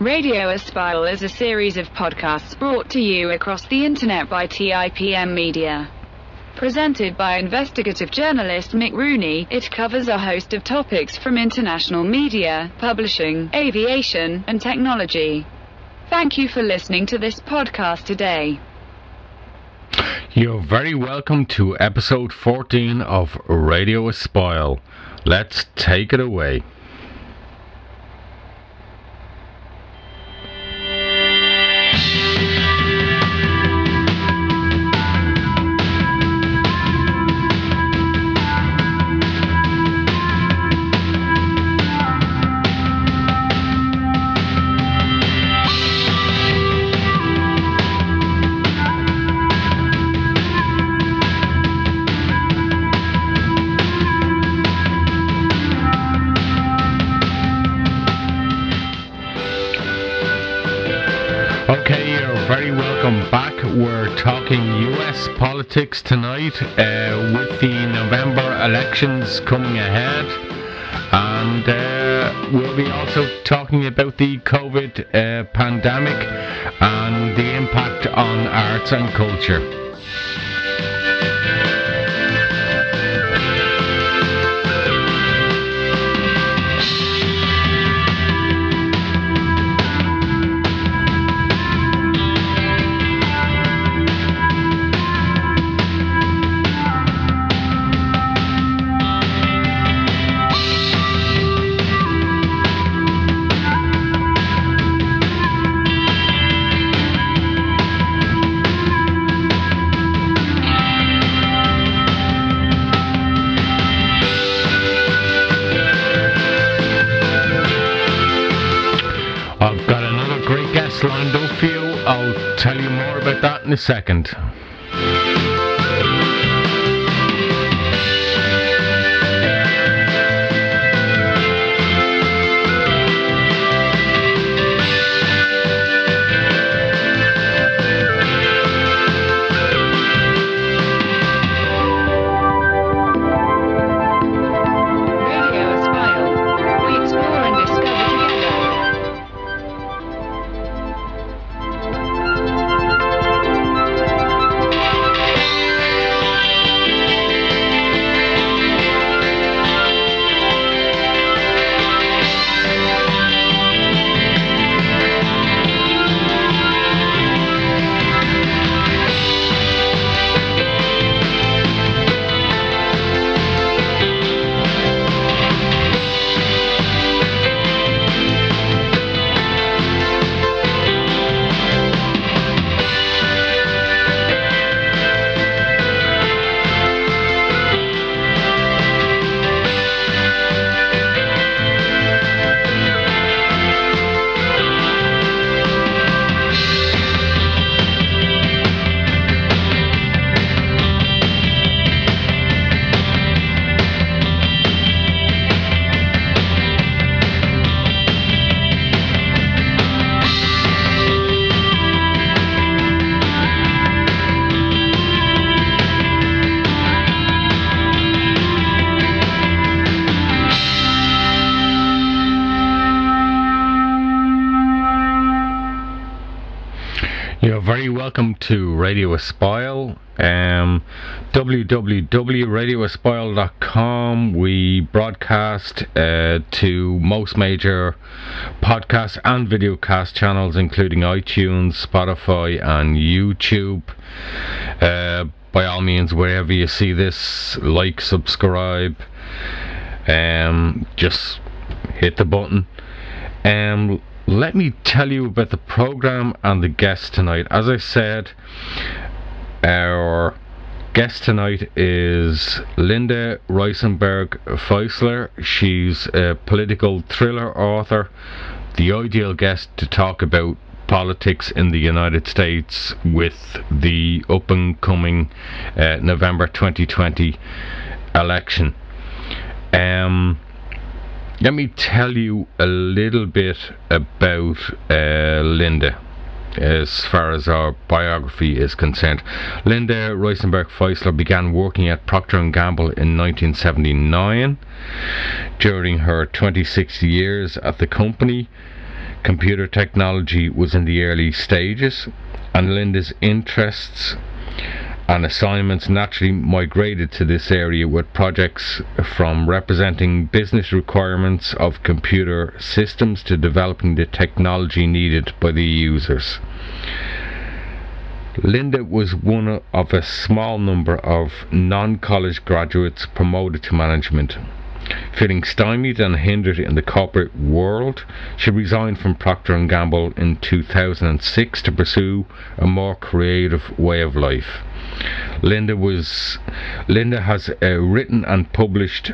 Radio Aspire is a series of podcasts brought to you across the internet by TIPM Media. Presented by investigative journalist Mick Rooney, it covers a host of topics from international media, publishing, aviation, and technology. Thank you for listening to this podcast today. You're very welcome to episode 14 of Radio Aspire. Let's take it away. Politics tonight uh, with the November elections coming ahead. And uh, we'll be also talking about the COVID uh, pandemic and the impact on arts and culture. I'll tell you more about that in a second. Radio Aspire. Um, www.radioaspire.com. We broadcast uh, to most major podcast and videocast channels, including iTunes, Spotify, and YouTube. Uh, by all means, wherever you see this, like, subscribe. Um, just hit the button. Um, let me tell you about the program and the guest tonight. As I said, our guest tonight is Linda Reisenberg Feisler. She's a political thriller author, the ideal guest to talk about politics in the United States with the up and coming uh, November 2020 election. Um, let me tell you a little bit about uh, Linda as far as our biography is concerned. Linda Reisenberg Feisler began working at Procter & Gamble in 1979. During her 26 years at the company, computer technology was in the early stages, and Linda's interests and assignments naturally migrated to this area with projects from representing business requirements of computer systems to developing the technology needed by the users. Linda was one of a small number of non-college graduates promoted to management. Feeling stymied and hindered in the corporate world, she resigned from Procter & Gamble in 2006 to pursue a more creative way of life. Linda was Linda has uh, written and published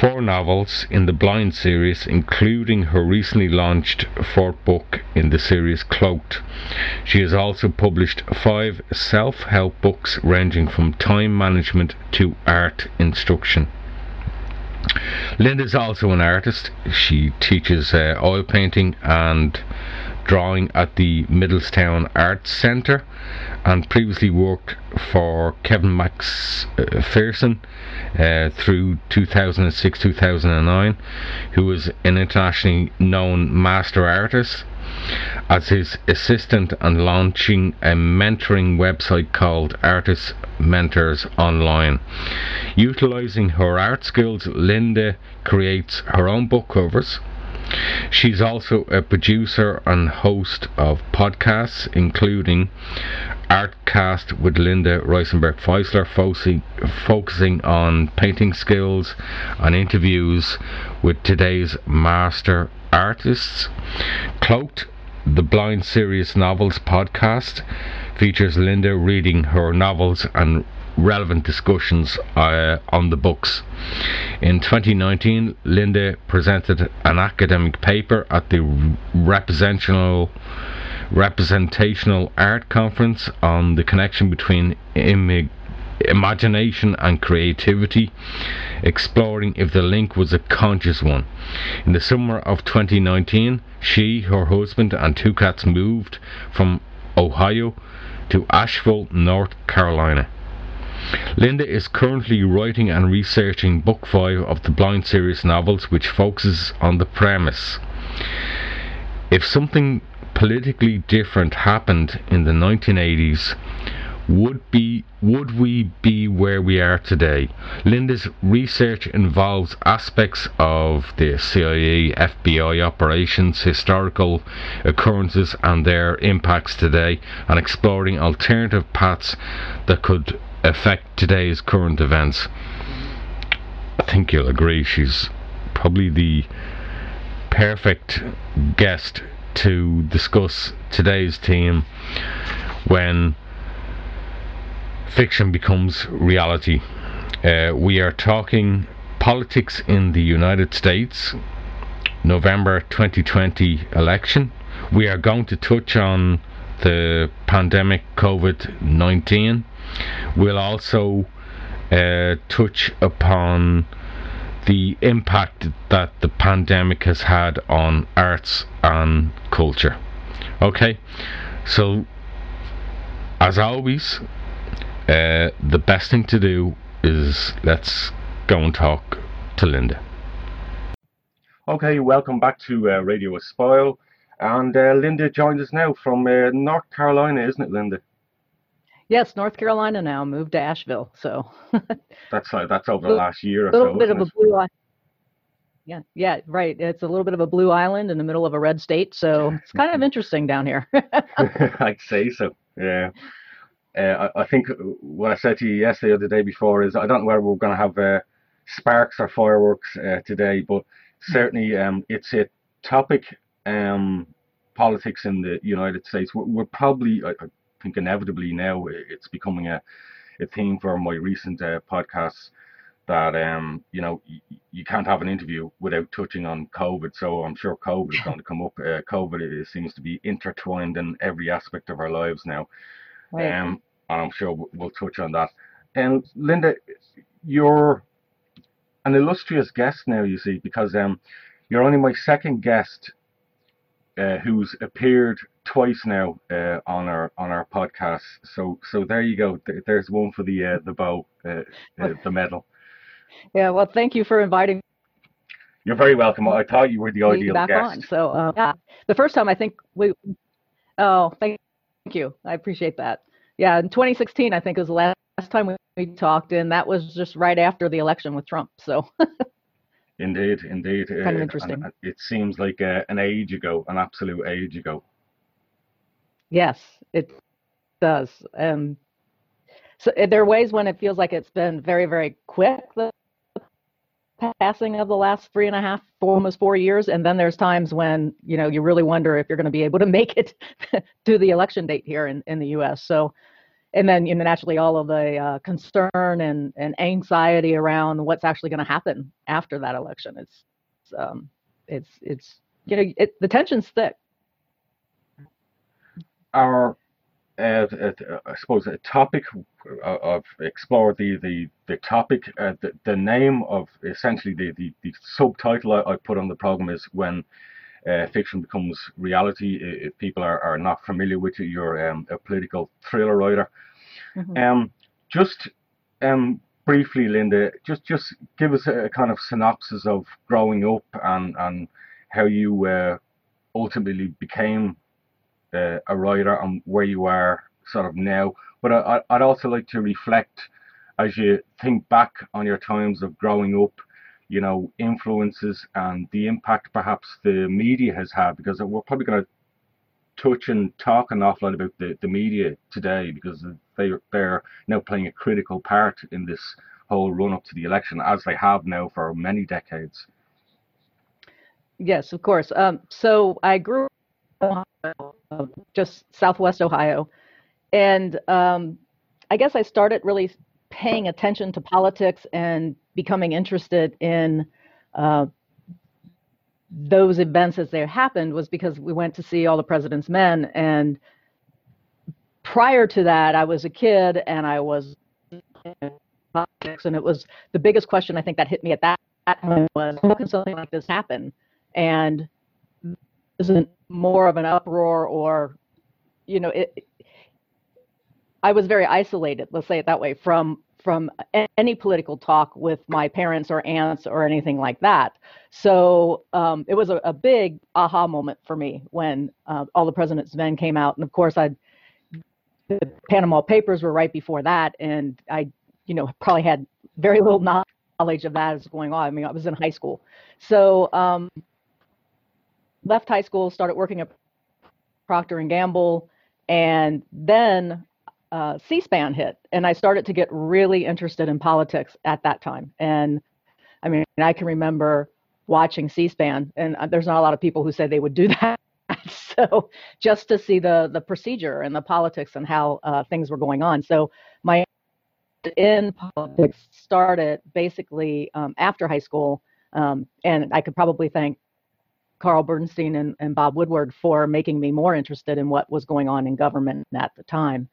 four novels in the Blind series, including her recently launched fourth book in the series Cloaked. She has also published five self help books ranging from time management to art instruction. Linda is also an artist. She teaches uh, oil painting and drawing at the Middletown Arts Centre and previously worked for Kevin Macpherson uh, through 2006 2009, who was an internationally known master artist. As his assistant and launching a mentoring website called Artist Mentors Online. Utilizing her art skills, Linda creates her own book covers She's also a producer and host of podcasts, including Artcast with Linda Reisenberg Feisler, focusing on painting skills and interviews with today's master artists. Cloaked, the Blind Series Novels podcast, features Linda reading her novels and relevant discussions uh, on the books. In 2019, Linda presented an academic paper at the representational representational art conference on the connection between Im- imagination and creativity, exploring if the link was a conscious one. In the summer of 2019, she, her husband, and two cats moved from Ohio to Asheville, North Carolina. Linda is currently writing and researching book 5 of the Blind series novels, which focuses on the premise. If something politically different happened in the 1980s, would be would we be where we are today? Linda's research involves aspects of the CIA, FBI operations, historical occurrences and their impacts today, and exploring alternative paths that could affect today's current events. I think you'll agree she's probably the perfect guest to discuss today's theme when fiction becomes reality. Uh, we are talking politics in the United States, November 2020 election. We are going to touch on the pandemic COVID 19 We'll also uh, touch upon the impact that the pandemic has had on arts and culture. Okay, so as always, uh, the best thing to do is let's go and talk to Linda. Okay, welcome back to uh, Radio Aspire. And uh, Linda joins us now from uh, North Carolina, isn't it, Linda? Yes, North Carolina now moved to Asheville. So that's like that's over the last year or so. A little so, bit of it? a blue eye. Yeah, yeah, right. It's a little bit of a blue island in the middle of a red state, so it's kind of interesting down here. I'd say so. Yeah. Uh, I, I, think what I said to you yesterday or the day before is I don't know whether we're going to have uh, sparks or fireworks uh, today, but certainly um, it's a topic um, politics in the United States. We're, we're probably, I, think inevitably now it's becoming a, a theme for my recent uh, podcasts that um, you know y- you can't have an interview without touching on COVID. So I'm sure COVID is going to come up. Uh, COVID is, seems to be intertwined in every aspect of our lives now, right. um, and I'm sure we'll touch on that. And Linda, you're an illustrious guest now. You see, because um, you're only my second guest uh, who's appeared twice now uh, on our on our podcast. So so there you go. There's one for the uh, the bow, uh, uh, the medal. Yeah. Well, thank you for inviting. You're very welcome. I thought you were the ideal back guest. On. So uh, yeah, the first time I think we. Oh, thank you. I appreciate that. Yeah, in 2016, I think was the last time we, we talked, and that was just right after the election with Trump. So. indeed, indeed. Kind of interesting. it seems like uh, an age ago, an absolute age ago. Yes, it does. And so there are ways when it feels like it's been very, very quick. The passing of the last three and a half, four, almost four years, and then there's times when you know you really wonder if you're going to be able to make it to the election date here in, in the U.S. So, and then you know naturally all of the uh, concern and and anxiety around what's actually going to happen after that election. It's um, it's it's you know it, the tension's thick. Our uh, uh, I suppose a topic uh, of explore the the the topic uh, the, the name of essentially the the, the subtitle I, I put on the program is when uh, fiction becomes reality if people are, are not familiar with you you're um, a political thriller writer mm-hmm. um just um briefly Linda just just give us a, a kind of synopsis of growing up and and how you uh, ultimately became uh, a writer and where you are sort of now. But I, I'd also like to reflect as you think back on your times of growing up, you know, influences and the impact perhaps the media has had, because we're probably going to touch and talk an awful lot about the, the media today because they, they're now playing a critical part in this whole run up to the election, as they have now for many decades. Yes, of course. Um, so I grew up just southwest Ohio. And um, I guess I started really paying attention to politics and becoming interested in uh, those events as they happened was because we went to see all the president's men and prior to that i was a kid and i was politics and it was the biggest question i think that hit me at that time was how can something like this happen and isn't more of an uproar or you know it, i was very isolated let's say it that way from from any political talk with my parents or aunts or anything like that. So um, it was a, a, big aha moment for me when uh, all the president's men came out. And of course i the pentagon papers were right before that and i you know probably had very little knowledge of that as going on. I mean i was in high school. So um, left high school, started working at Procter and Gamble, and then uh, C-SPAN hit, and I started to get really interested in politics at that time. And I mean, I can remember watching C-SPAN, and uh, there's not a lot of people who said they would do that. so just to see the the procedure and the politics and how uh, things were going on. So my in politics started basically um, after high school, um, and I could probably thank Carl Bernstein and, and Bob Woodward for making me more interested in what was going on in government at the time.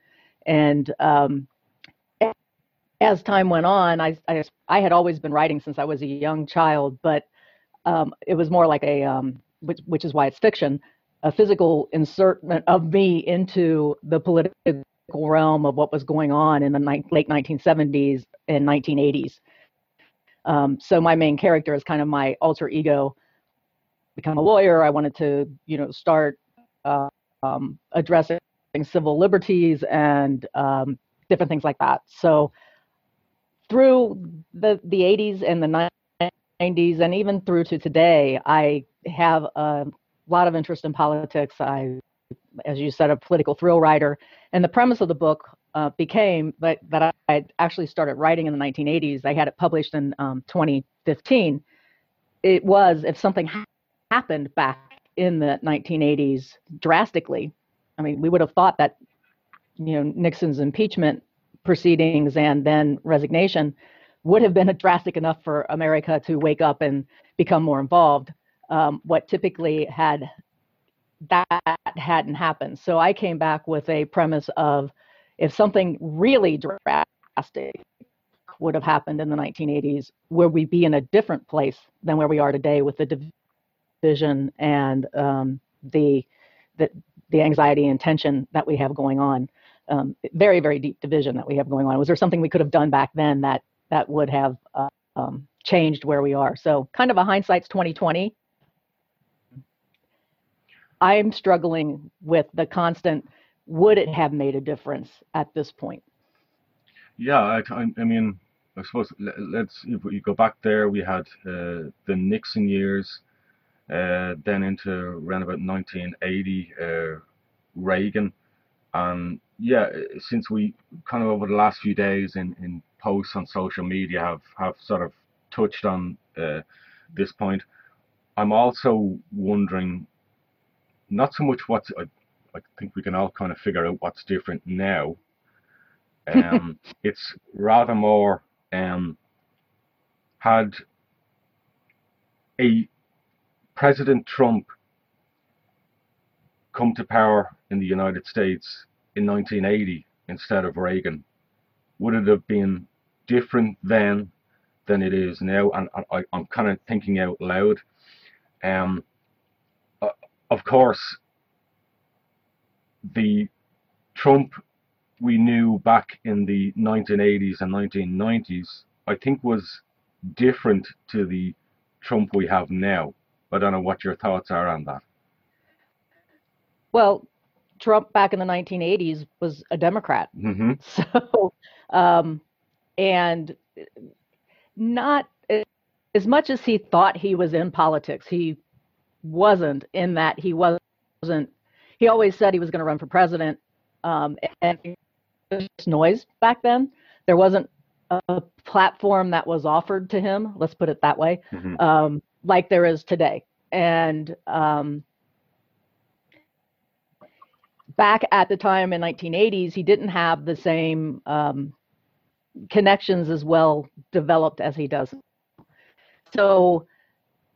And um, as time went on, I, I, I, had always been writing since I was a young child, but um, it was more like a, um, which, which is why it's fiction, a physical insertion of me into the political realm of what was going on in the ni- late 1970s and 1980s. Um, so my main character is kind of my alter ego become a lawyer. I wanted to, you know, start uh, um, addressing civil liberties and um, different things like that. So through the the 80s and the 90s, and even through to today, I have a lot of interest in politics. I, as you said, a political thrill writer, and the premise of the book uh, became that that I actually started writing in the 1980s. I had it published in um, 2015. It was if something happened back in the 1980s drastically. I mean, we would have thought that, you know, Nixon's impeachment proceedings and then resignation would have been drastic enough for America to wake up and become more involved. Um, what typically had that hadn't happened. So I came back with a premise of if something really drastic would have happened in the 1980s, would we be in a different place than where we are today with the vision and um, the, the the anxiety and tension that we have going on. Um, very very deep division that we have going on. Was there something we could have done back then that that would have uh, um, changed where we are. So kind of a hindsight's 2020. I'm struggling with the constant would it have made a difference at this point? Yeah, I, I mean, I suppose let's if you go back there, we had uh, the Nixon years, then into around about 1980, uh, Reagan, and yeah, since we kind of over the last few days in, in posts on social media have have sort of touched on uh, this point, I'm also wondering not so much what's I, I think we can all kind of figure out what's different now. Um, it's rather more um, had a President Trump come to power in the United States in 1980 instead of Reagan, would it have been different then than it is now? And I, am kind of thinking out loud. Um, uh, of course, the Trump we knew back in the 1980s and 1990s, I think was different to the Trump we have now. I don't know what your thoughts are on that. Well, Trump back in the 1980s was a Democrat. Mm-hmm. So, um, and not as much as he thought he was in politics, he wasn't in that he wasn't. He always said he was going to run for president, um, and noise back then. There wasn't a platform that was offered to him. Let's put it that way, mm-hmm. um, like there is today. And um, back at the time in 1980s, he didn't have the same um, connections as well developed as he does. So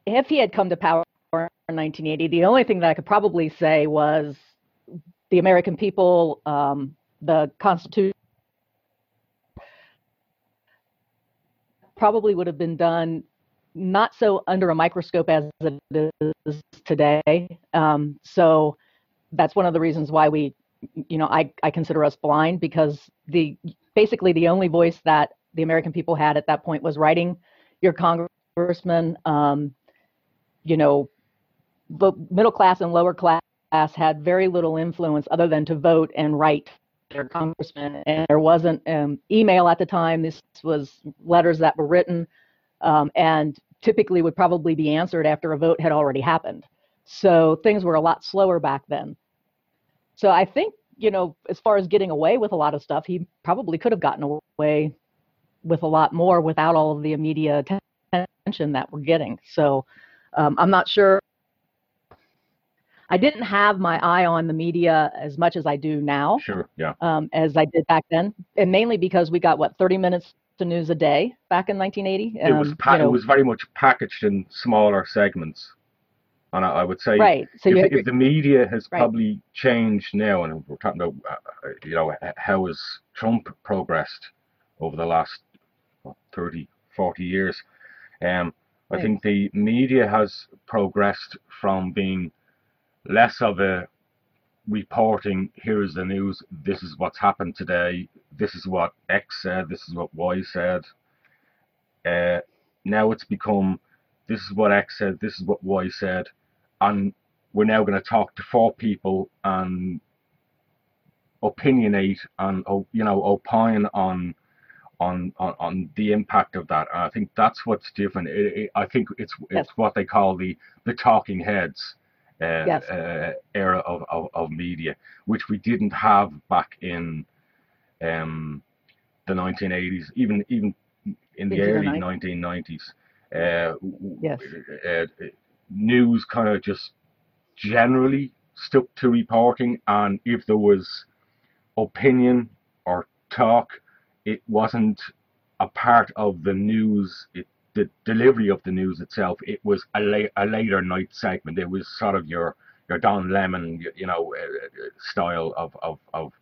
if he had come to power in 1980, the only thing that I could probably say was the American people, um, the Constitution, probably would have been done not so under a microscope as it is today. Um, so that's one of the reasons why we, you know, I, I consider us blind because the basically the only voice that the American people had at that point was writing your congressman. Um, you know, the middle class and lower class had very little influence other than to vote and write their congressman. And there wasn't um, email at the time. This was letters that were written um, and typically would probably be answered after a vote had already happened. So things were a lot slower back then. So I think, you know, as far as getting away with a lot of stuff, he probably could have gotten away with a lot more without all of the media attention that we're getting. So um, I'm not sure. I didn't have my eye on the media as much as I do now. Sure, yeah. Um, as I did back then, and mainly because we got what 30 minutes to news a day back in 1980. Um, it was pa- you know, it was very much packaged in smaller segments. And I, I would say, right. So if, if the media has right. probably changed now, and we're talking about, uh you know, how has Trump progressed over the last what, 30, 40 years? Um, I right. think the media has progressed from being less of a reporting here's the news. This is what's happened today. This is what x said. This is what y said. Uh, now it's become this is what x said. This is what y said. And we're now going to talk to four people and opinionate and oh, you know opine on on on, on the impact of that. And I think that's what's different. It, it, I think it's it's what they call the the talking heads uh, yes. uh, era of, of, of media, which we didn't have back in um, the 1980s, even even in the early 1990s. Uh, yes. Uh, news kind of just generally stuck to reporting, and if there was opinion or talk, it wasn't a part of the news. It, the delivery of the news itself, it was a, la- a later night segment. It was sort of your your Don Lemon, you, you know, uh, style of of, of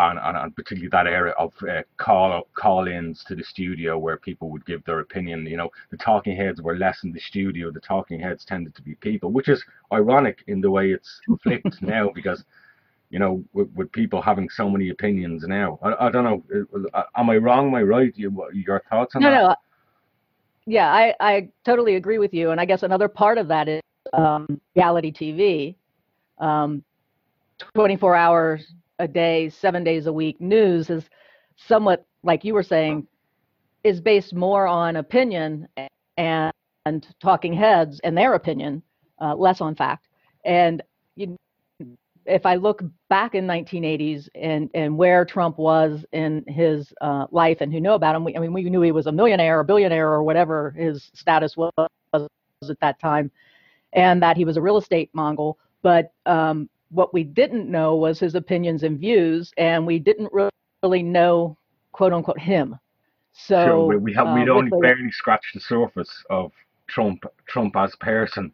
and, and, and particularly that area of uh, call call-ins to the studio where people would give their opinion. You know, the talking heads were less in the studio. The talking heads tended to be people, which is ironic in the way it's flipped now because, you know, with, with, people having so many opinions now. I, I don't know. Uh, uh, am I wrong? Am I right? You, your thoughts on no, that? No, yeah, I, I totally agree with you. And I guess another part of that is um, reality TV. Um, 24 hours a day, seven days a week news is somewhat, like you were saying, is based more on opinion and, and talking heads and their opinion, uh, less on fact. And you, if I look back in 1980s and, and where Trump was in his uh, life and who knew about him, we, I mean, we knew he was a millionaire or billionaire or whatever his status was at that time, and that he was a real estate mogul. But um, what we didn't know was his opinions and views, and we didn't really know, quote unquote, him. So sure, we, we have uh, we'd only the, barely scratched the surface of Trump Trump as a person,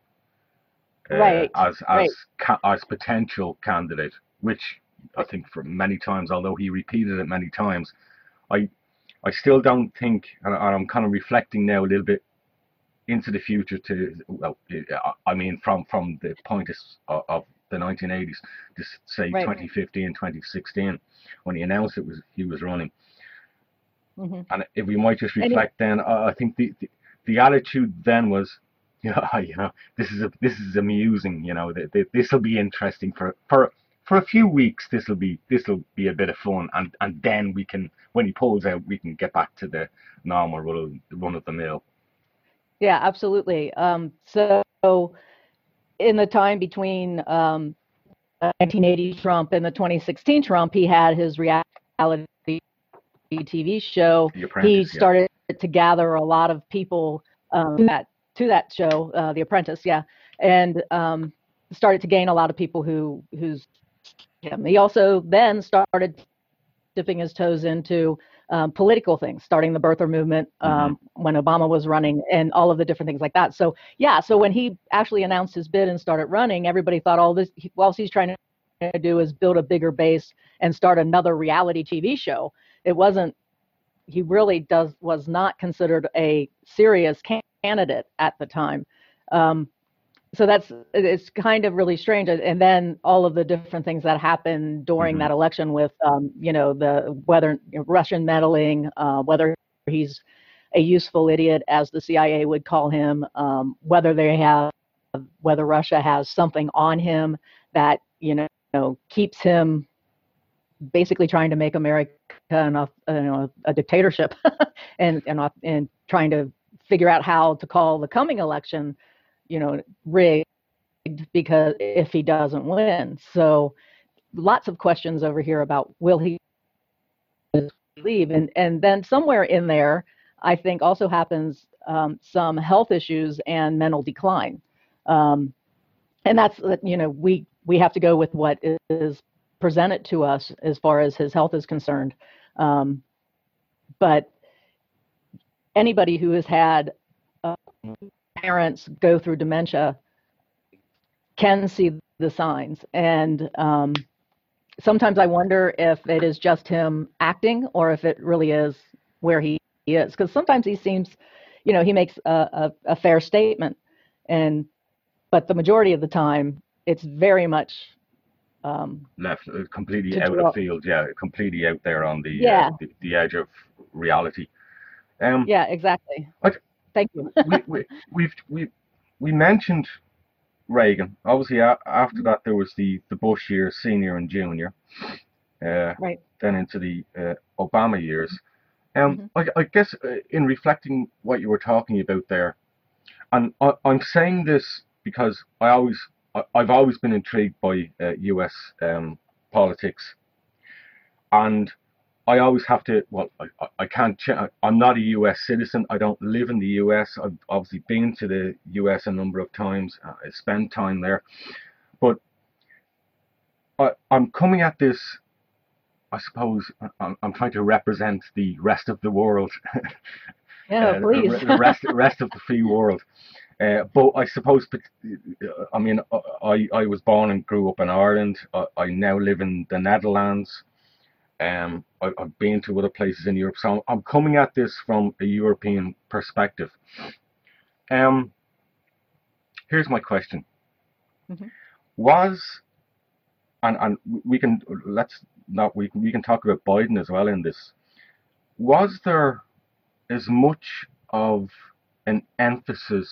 uh, right, as as right. ca- as potential candidate, which I think for many times, although he repeated it many times, I I still don't think, and I'm kind of reflecting now a little bit into the future to well, I mean from from the point of, of the 1980s, just say right. 2015, 2016, when he announced it was he was running. Mm-hmm. And if we might just reflect, then uh, I think the, the, the attitude then was, you know, you know, this is a, this is amusing. You know, this will be interesting for for for a few weeks. This will be this will be a bit of fun, and and then we can, when he pulls out, we can get back to the normal run of, run of the mill. Yeah, absolutely. Um, so in the time between um, 1980 Trump and the 2016 Trump, he had his reality TV show. he started yeah. to gather a lot of people um, that to that show, uh, The Apprentice, yeah, and um, started to gain a lot of people who who's him. He also then started dipping his toes into um, political things, starting the birther movement um, mm-hmm. when Obama was running, and all of the different things like that. So yeah, so when he actually announced his bid and started running, everybody thought all this. Well, he's trying to do is build a bigger base and start another reality TV show. It wasn't. He really does was not considered a serious candidate at the time. Um, so that's it's kind of really strange and then all of the different things that happened during mm-hmm. that election with um, you know the whether you know, russian meddling uh, whether he's a useful idiot as the cia would call him um, whether they have whether russia has something on him that you know keeps him basically trying to make america an, you know, a dictatorship and, and and trying to figure out how to call the coming election you know, rigged because if he doesn't win. So lots of questions over here about will he leave and and then somewhere in there I think also happens um, some health issues and mental decline. Um, and that's you know we we have to go with what is presented to us as far as his health is concerned. Um, but anybody who has had uh, parents go through dementia can see the signs. And um, sometimes I wonder if it is just him acting or if it really is where he is. Because sometimes he seems, you know, he makes a, a, a, fair statement, and but the majority of the time it's very much um, left uh, completely out of field. Yeah, completely out there on the yeah. Uh, the, the, edge of reality. Um, yeah, exactly. Thank you. we, we, we've, we, we mentioned Reagan. Obviously, after that, there was the, the Bush years, senior and junior. Uh, right. Then into the uh, Obama years. Um, mm-hmm. I, I, guess uh, in reflecting what you were talking about there, and I, am saying this because I always, I, have always been intrigued by U.S. Uh, um, politics, and I always have to. Well, I, I can't. Ch- I'm not a U.S. citizen. I don't live in the U.S. I've obviously been to the U.S. a number of times. Uh, I spent time there, but I, I'm coming at this. I suppose I'm, I'm trying to represent the rest of the world. Yeah, uh, please. the rest, rest of the free world. Uh, but I suppose, I mean, I, I was born and grew up in Ireland. I, I now live in the Netherlands. Um, I, have been to other places in Europe, so I'm coming at this from a European perspective. Um, here's my question: mm-hmm. Was and and we can let's not we we can talk about Biden as well in this. Was there as much of an emphasis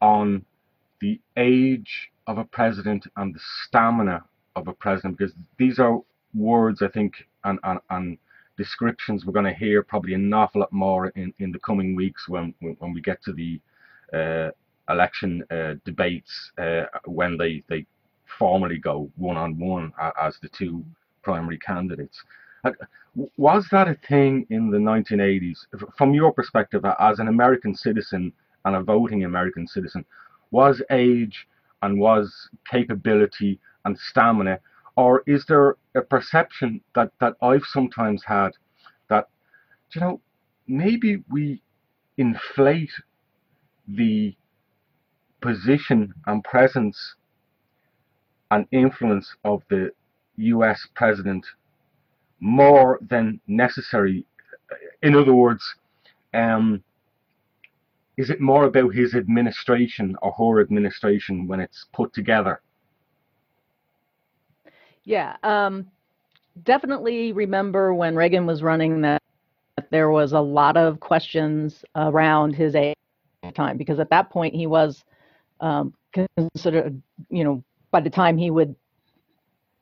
on the age of a president and the stamina of a president because these are words I think and, and, and descriptions we're going to hear probably an awful lot more in, in the coming weeks when when we get to the uh, election uh, debates uh, when they they formally go one on one as the two primary candidates. Was that a thing in the 1980s, from your perspective as an American citizen and a voting American citizen? Was age and was capability and stamina, or is there a perception that that I've sometimes had that you know maybe we inflate the position and presence and influence of the US president more than necessary. In other words, um, is it more about his administration or her administration when it's put together? Yeah, um, definitely remember when Reagan was running that, that there was a lot of questions around his age time because at that point he was um, considered, you know, by the time he would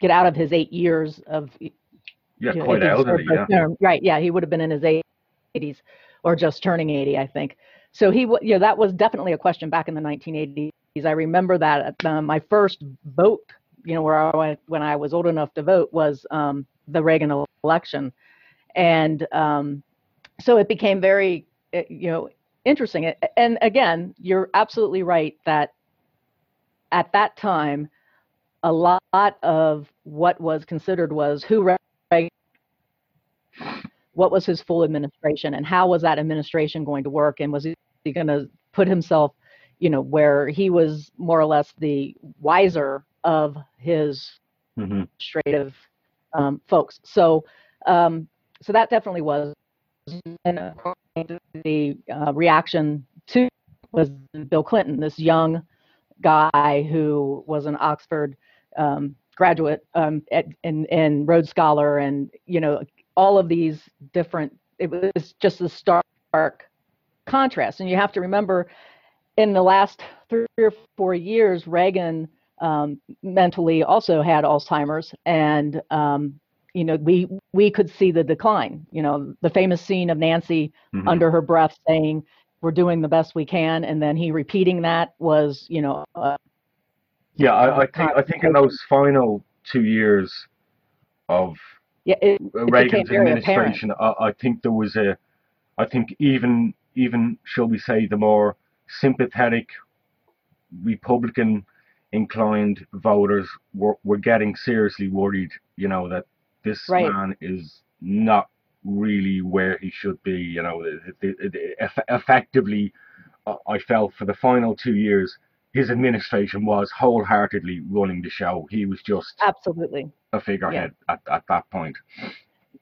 get out of his eight years of yeah, you know, quite elderly, yeah. Term, right? Yeah, he would have been in his 80s or just turning 80, I think. So he, you know, that was definitely a question back in the 1980s. I remember that uh, my first vote, you know, where I went when I was old enough to vote was um, the Reagan election, and um, so it became very, uh, you know, interesting. And again, you're absolutely right that at that time, a lot of what was considered was who Reagan, what was his full administration and how was that administration going to work and was he going to put himself you know where he was more or less the wiser of his mm-hmm. administrative um, folks so um, so that definitely was and the uh, reaction to was bill clinton this young guy who was an oxford um, graduate um, at, and, and Rhodes Scholar, and you know all of these different. It was just a stark contrast, and you have to remember, in the last three or four years, Reagan um, mentally also had Alzheimer's, and um, you know we we could see the decline. You know the famous scene of Nancy mm-hmm. under her breath saying, "We're doing the best we can," and then he repeating that was you know. Uh, yeah, I, I think I think in those final two years of yeah, it, Reagan's administration, I, I, think there was a, I think even even shall we say the more sympathetic Republican inclined voters were, were getting seriously worried, you know, that this right. man is not really where he should be, you know, it, it, it, effectively, I felt for the final two years, his administration was wholeheartedly running the show. He was just absolutely a figurehead yeah. at, at that point.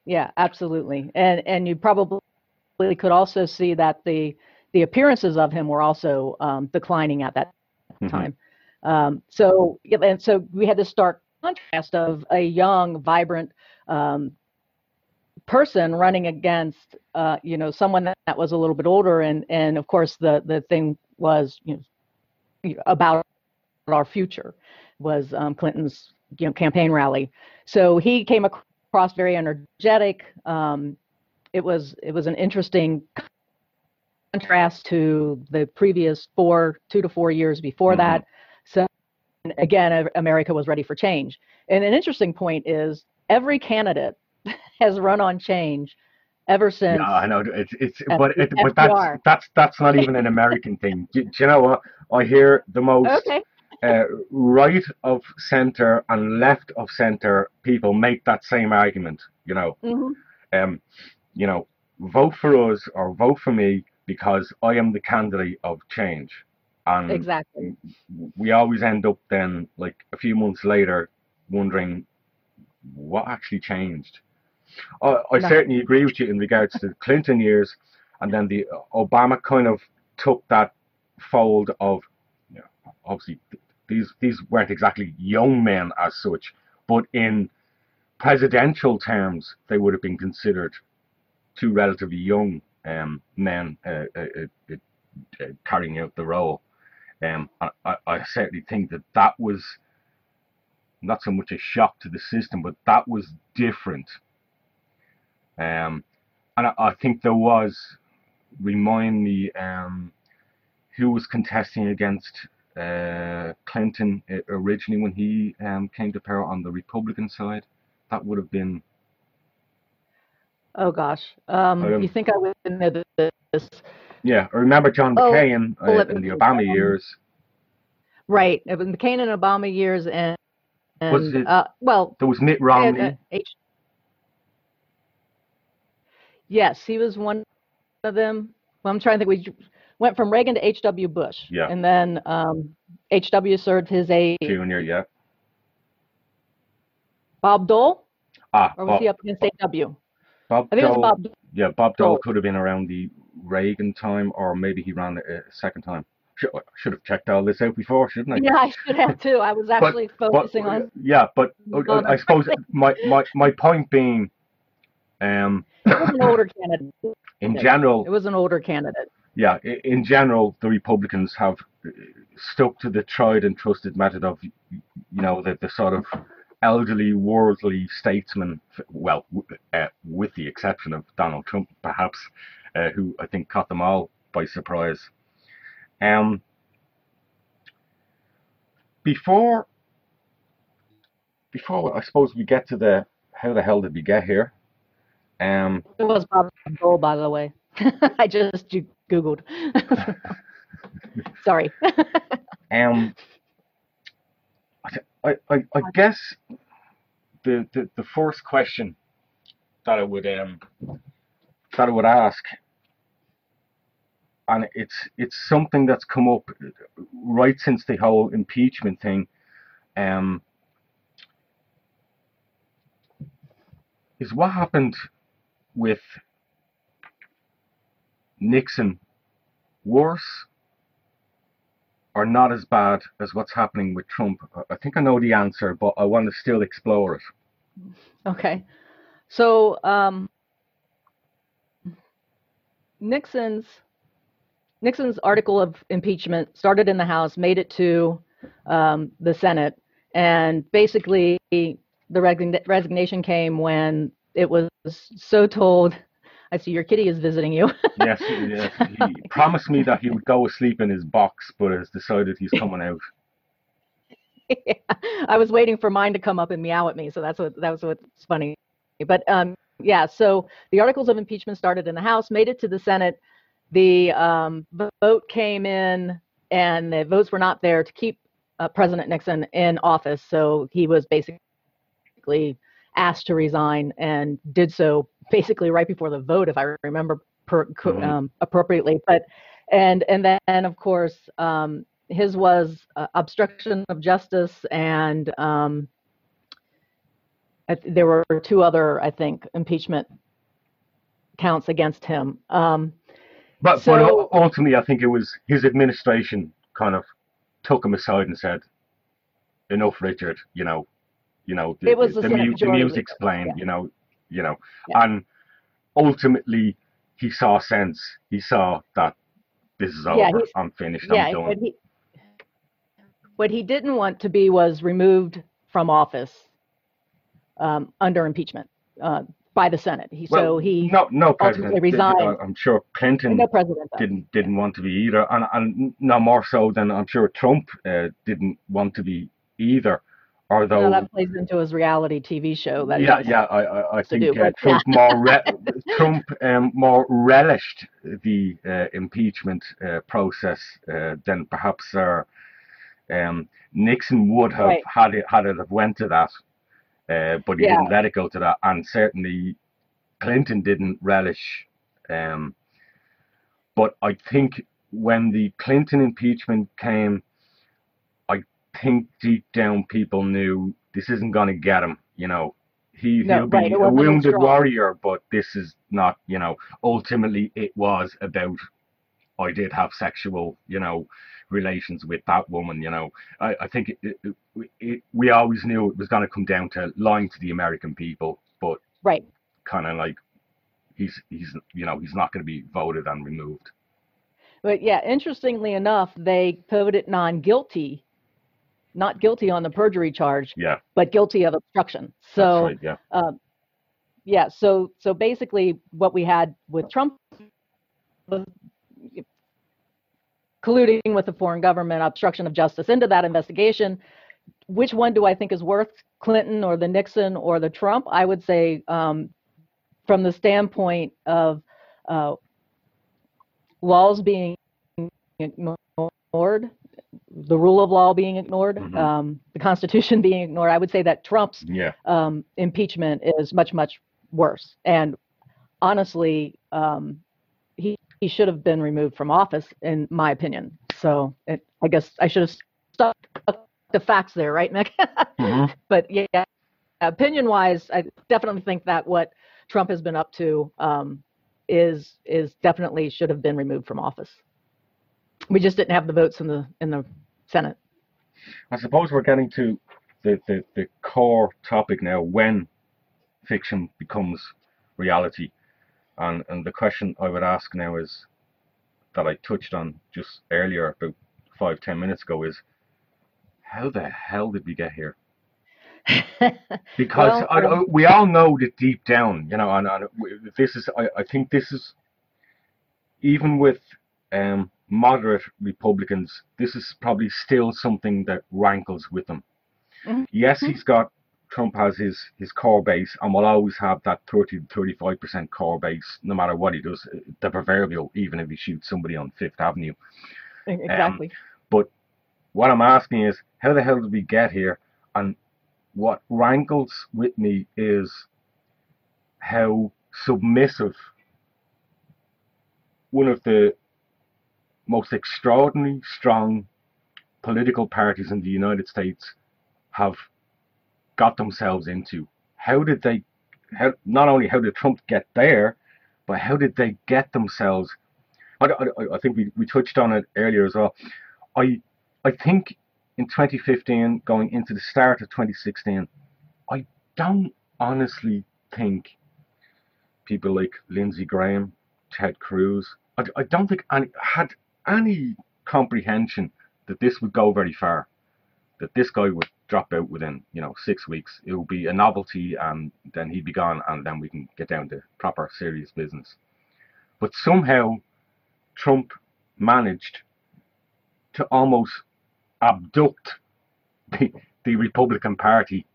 Yeah, absolutely. And and you probably could also see that the the appearances of him were also um, declining at that mm-hmm. time. Um, so and so we had this stark contrast of a young, vibrant um, person running against uh, you know someone that, that was a little bit older, and and of course the the thing was you know about our future was um, Clinton's you know campaign rally. So he came across very energetic. Um, it was it was an interesting contrast to the previous four two to four years before mm-hmm. that. Again, America was ready for change. And an interesting point is every candidate has run on change ever since. Yeah, I know it's it's but it, but that's that's that's not even an American thing. Do, do, you know what? I hear the most okay. uh, right of center and left of center people make that same argument. You know, mm-hmm. um, you know, vote for us or vote for me because I am the candidate of change. And exactly. We always end up then, like a few months later, wondering what actually changed I, I no. certainly agree with you in regards to the Clinton years, and then the Obama kind of took that fold of, you know, obviously these these weren't exactly young men as such, but in presidential terms they would have been considered two relatively young um, men. Uh, uh, uh, uh, carrying out the role. Um, I, I, certainly think that that was not so much a shock to the system, but that was different. Um, and I, I think there was, remind me, um, who was contesting against uh, Clinton uh, originally when he um, came to power on the Republican side. That would have been. Oh gosh, um, you think I would know this? Yeah, I remember John Oh, McCain uh, in the Obama years. Right, it was McCain and Obama years, and, Was it- uh, well, There was Mitt and, Romney. uh, yes, he was one of them. Well, I'm trying to think. We went from Reagan to H.W. Bush, Yeah. and then um, H.W. served his aide, Junior, yeah. Bob Dole, Ah, or was Bob, he up against H.W.? Bob I think it was Bob. Dole. Yeah, Bob Dole Dole. could have been around the Reagan time, or maybe he ran it a second time. Should, should have checked all this out before, shouldn't I? Yeah, I should have too. I was actually But, focusing on. yeah, but uh, I suppose my, my, my point being, um, It was an older candidate. in general, It was an older candidate. yeah, in general, the Republicans have uh, stuck to the tried and trusted method of, you know, the, the sort of elderly, worldly statesman, well, uh, with the exception of Donald Trump, perhaps, uh, who I think caught them all by surprise. Um, before, before I suppose we get to the how the hell did we get here? Um, It was Bob Dole, by the way. I just Googled. Sorry. Um, I, I, I, I guess the, the, the first question that I would um that I would ask, and it's it's something that's come up right since the whole impeachment thing, um, is what happened with Nixon worse or not as bad as what's happening with Trump? I- think I know the answer, but I want to still explore it. Okay. So um, Nixon's Nixon's article of impeachment started in the House, made it to um, the Senate, and basically the resign- resignation came when it was so told. I see your kitty is visiting you. Yes, yes, he promised me that he would go asleep in his box, but has decided he's coming out. Yeah, I was waiting for mine to come up and meow at me, so that's what that was what's funny. But um, yeah, so the articles of impeachment started in the House, made it to the Senate. The um, vote came in, and the votes were not there to keep uh, President Nixon in office. So he was basically asked to resign, and did so basically right before the vote, if I remember per, Mhm. um, appropriately. But and and then of course um, his was uh, obstruction of justice and um, th- there were two other I think impeachment counts against him. Um, But, but So- u- ultimately, I think it was his administration kind of took him aside and said, "Enough, Richard. You know, you know, the, It was the, the the, mu- the music's playing. yeah. You know, you know, Yeah. and ultimately, he saw sense. He saw that this is over. Yeah, I'm finished. yeah, I'm done. what he what he didn't want to be was removed from office um, under impeachment uh, by the Senate. He, Well, so he no, no president. ultimately did- I- resigned. I'm sure Clinton no president didn't didn't want to be either, and and no more so than I'm sure Trump uh, didn't want to be either. Although that plays into his reality TV show. That yeah, yeah, I I, I think do, uh, Trump more re- Trump um, more relished the uh, impeachment uh, process uh, than perhaps uh, um, Nixon would have Right. had it had it have went to that, uh, but he Yeah. didn't let it go to that, and certainly Clinton didn't relish. Um, but I think when the Clinton impeachment came, I think deep down people knew this isn't going to get him. You know, he No, he'll be right, it a wounded warrior, but this is not. You know, ultimately it was about. I did have sexual, you know, relations with that woman. You know, I, I think it, it, it, we always knew it was going to come down to lying to the American people, but right. kind of like he's he's you know he's not going to be voted and removed. but yeah, interestingly enough, they voted non-guilty, not guilty on the perjury charge, Yeah, but guilty of obstruction. So right. Yeah. um, yeah, so so basically, what we had with Trump was colluding with the foreign government, obstruction of justice into that investigation. Which one do I think is worth Clinton or the Nixon or the Trump? I would say, um, from the standpoint of uh, laws being ignored, the rule of law being ignored, Mhm. um, the Constitution being ignored, I would say that Trump's Yeah. um, impeachment is much much worse. And honestly, um, he should have been removed from office, in my opinion. So it, I guess I should have stuck the facts there, right, Mick? Mhm. but yeah, opinion wise, I definitely think that what Trump has been up to um, is is definitely should have been removed from office. We just didn't have the votes in the in the Senate. I suppose we're getting to the, the, the core topic now when fiction becomes reality. And, and the question I would ask now is that I touched on just earlier, about five, ten minutes ago, is how the hell did we get here? Because Well, I, um, I- we all know that deep down, you know, and, and this is, I, I think this is, even with um, moderate Republicans, this is probably still something that rankles with them. Mhm. Yes, he's got, Trump has his, his core base and will always have that 30 35% core base no matter what he does, the proverbial, even if he shoots somebody on Fifth Avenue. Um, exactly. But what I'm asking is, how the hell did we get here? And what rankles with me is how submissive one of the most extraordinary strong political parties in the United States have got themselves into. How did they, how, not only how did Trump get there, but how did they get themselves? I, I, I think we, we touched on it earlier as well. I I think in 2015, going into the start of 2016, I don't honestly think people like Lindsey Graham, Ted Cruz, I, I don't think any had any comprehension that this would go very far, that this guy would drop out within you know six weeks. It would be a novelty, and then he'd be gone, and then we can get down to proper serious business. But somehow, Trump managed to almost abduct the, the Republican Party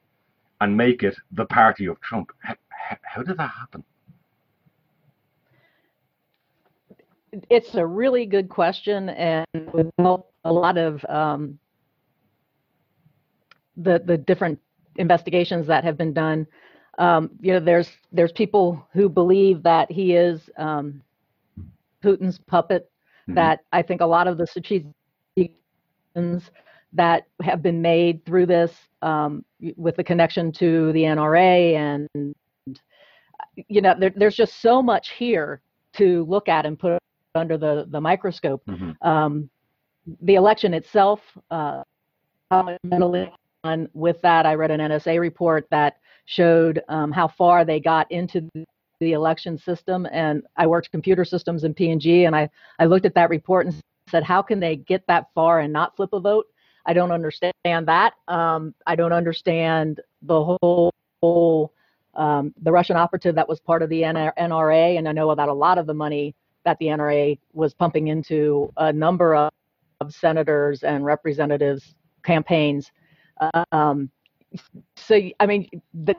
and make it the party of Trump. How, how, did that happen? It's a really good question, and with a lot of um, the the different investigations that have been done, um, you know, there's there's people who believe that he is um, Putin's puppet. Mhm. That I think a lot of the strategic that have been made through this, um, with the connection to the NRA, and you know, there, there's just so much here to look at and put under the the microscope. Mhm. Um, the election itself, uh, fundamentally, and with that, I read an NSA report that showed um, how far they got into the election system. And I worked computer systems in P&G, and I, I looked at that report and said, how can they get that far and not flip a vote? I don't understand that. Um, I don't understand the whole, whole um, the Russian operative that was part of the NRA, and I know about a lot of the money that the NRA was pumping into a number of, of senators and representatives' campaigns. Um, so, I mean, the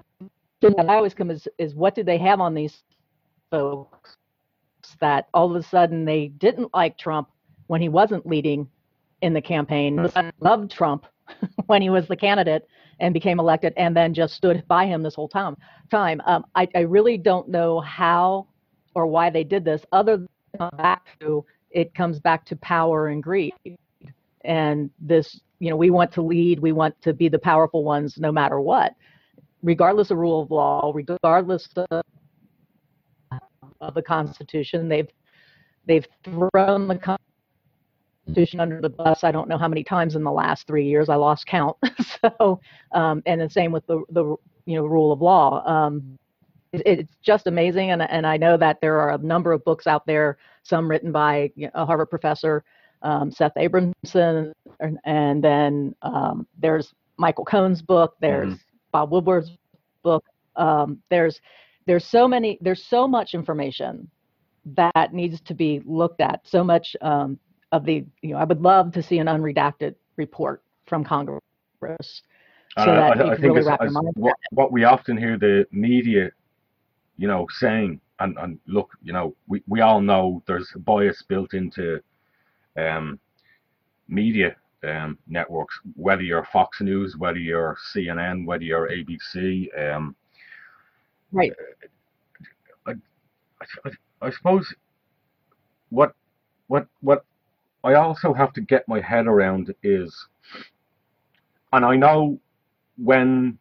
thing that I always come is, is what did they have on these folks that all of a sudden they didn't like Trump when he wasn't leading in the campaign, loved Trump when he was the candidate and became elected, and then just stood by him this whole time. Time, um, I, I really don't know how or why they did this, other than back to it comes back to power and greed, and this, you know, we want to lead, we want to be the powerful ones, no matter what, regardless of rule of law, regardless of, of the Constitution. They've they've thrown the Constitution under the bus. I don't know how many times in the last three years. I lost count. so, um, and the same with the the you know rule of law. Um, it's just amazing. And, and I know that there are a number of books out there, some written by a Harvard professor, um, Seth Abramson, and, and then um, there's Michael Cohen's book, there's mm-hmm. Bob Woodward's book. Um, there's there's so many there's so much information that needs to be looked at. So much um, of the you know I would love to see an unredacted report from Congress so that I, I think really what, what, we often hear the media, you know, saying, and, and look, you know, we, we all know there's a bias built into um, media um, networks, whether you're Fox News, whether you're CNN, whether you're ABC. Um, right. I, I, I suppose what what what I also have to get my head around is, and I know when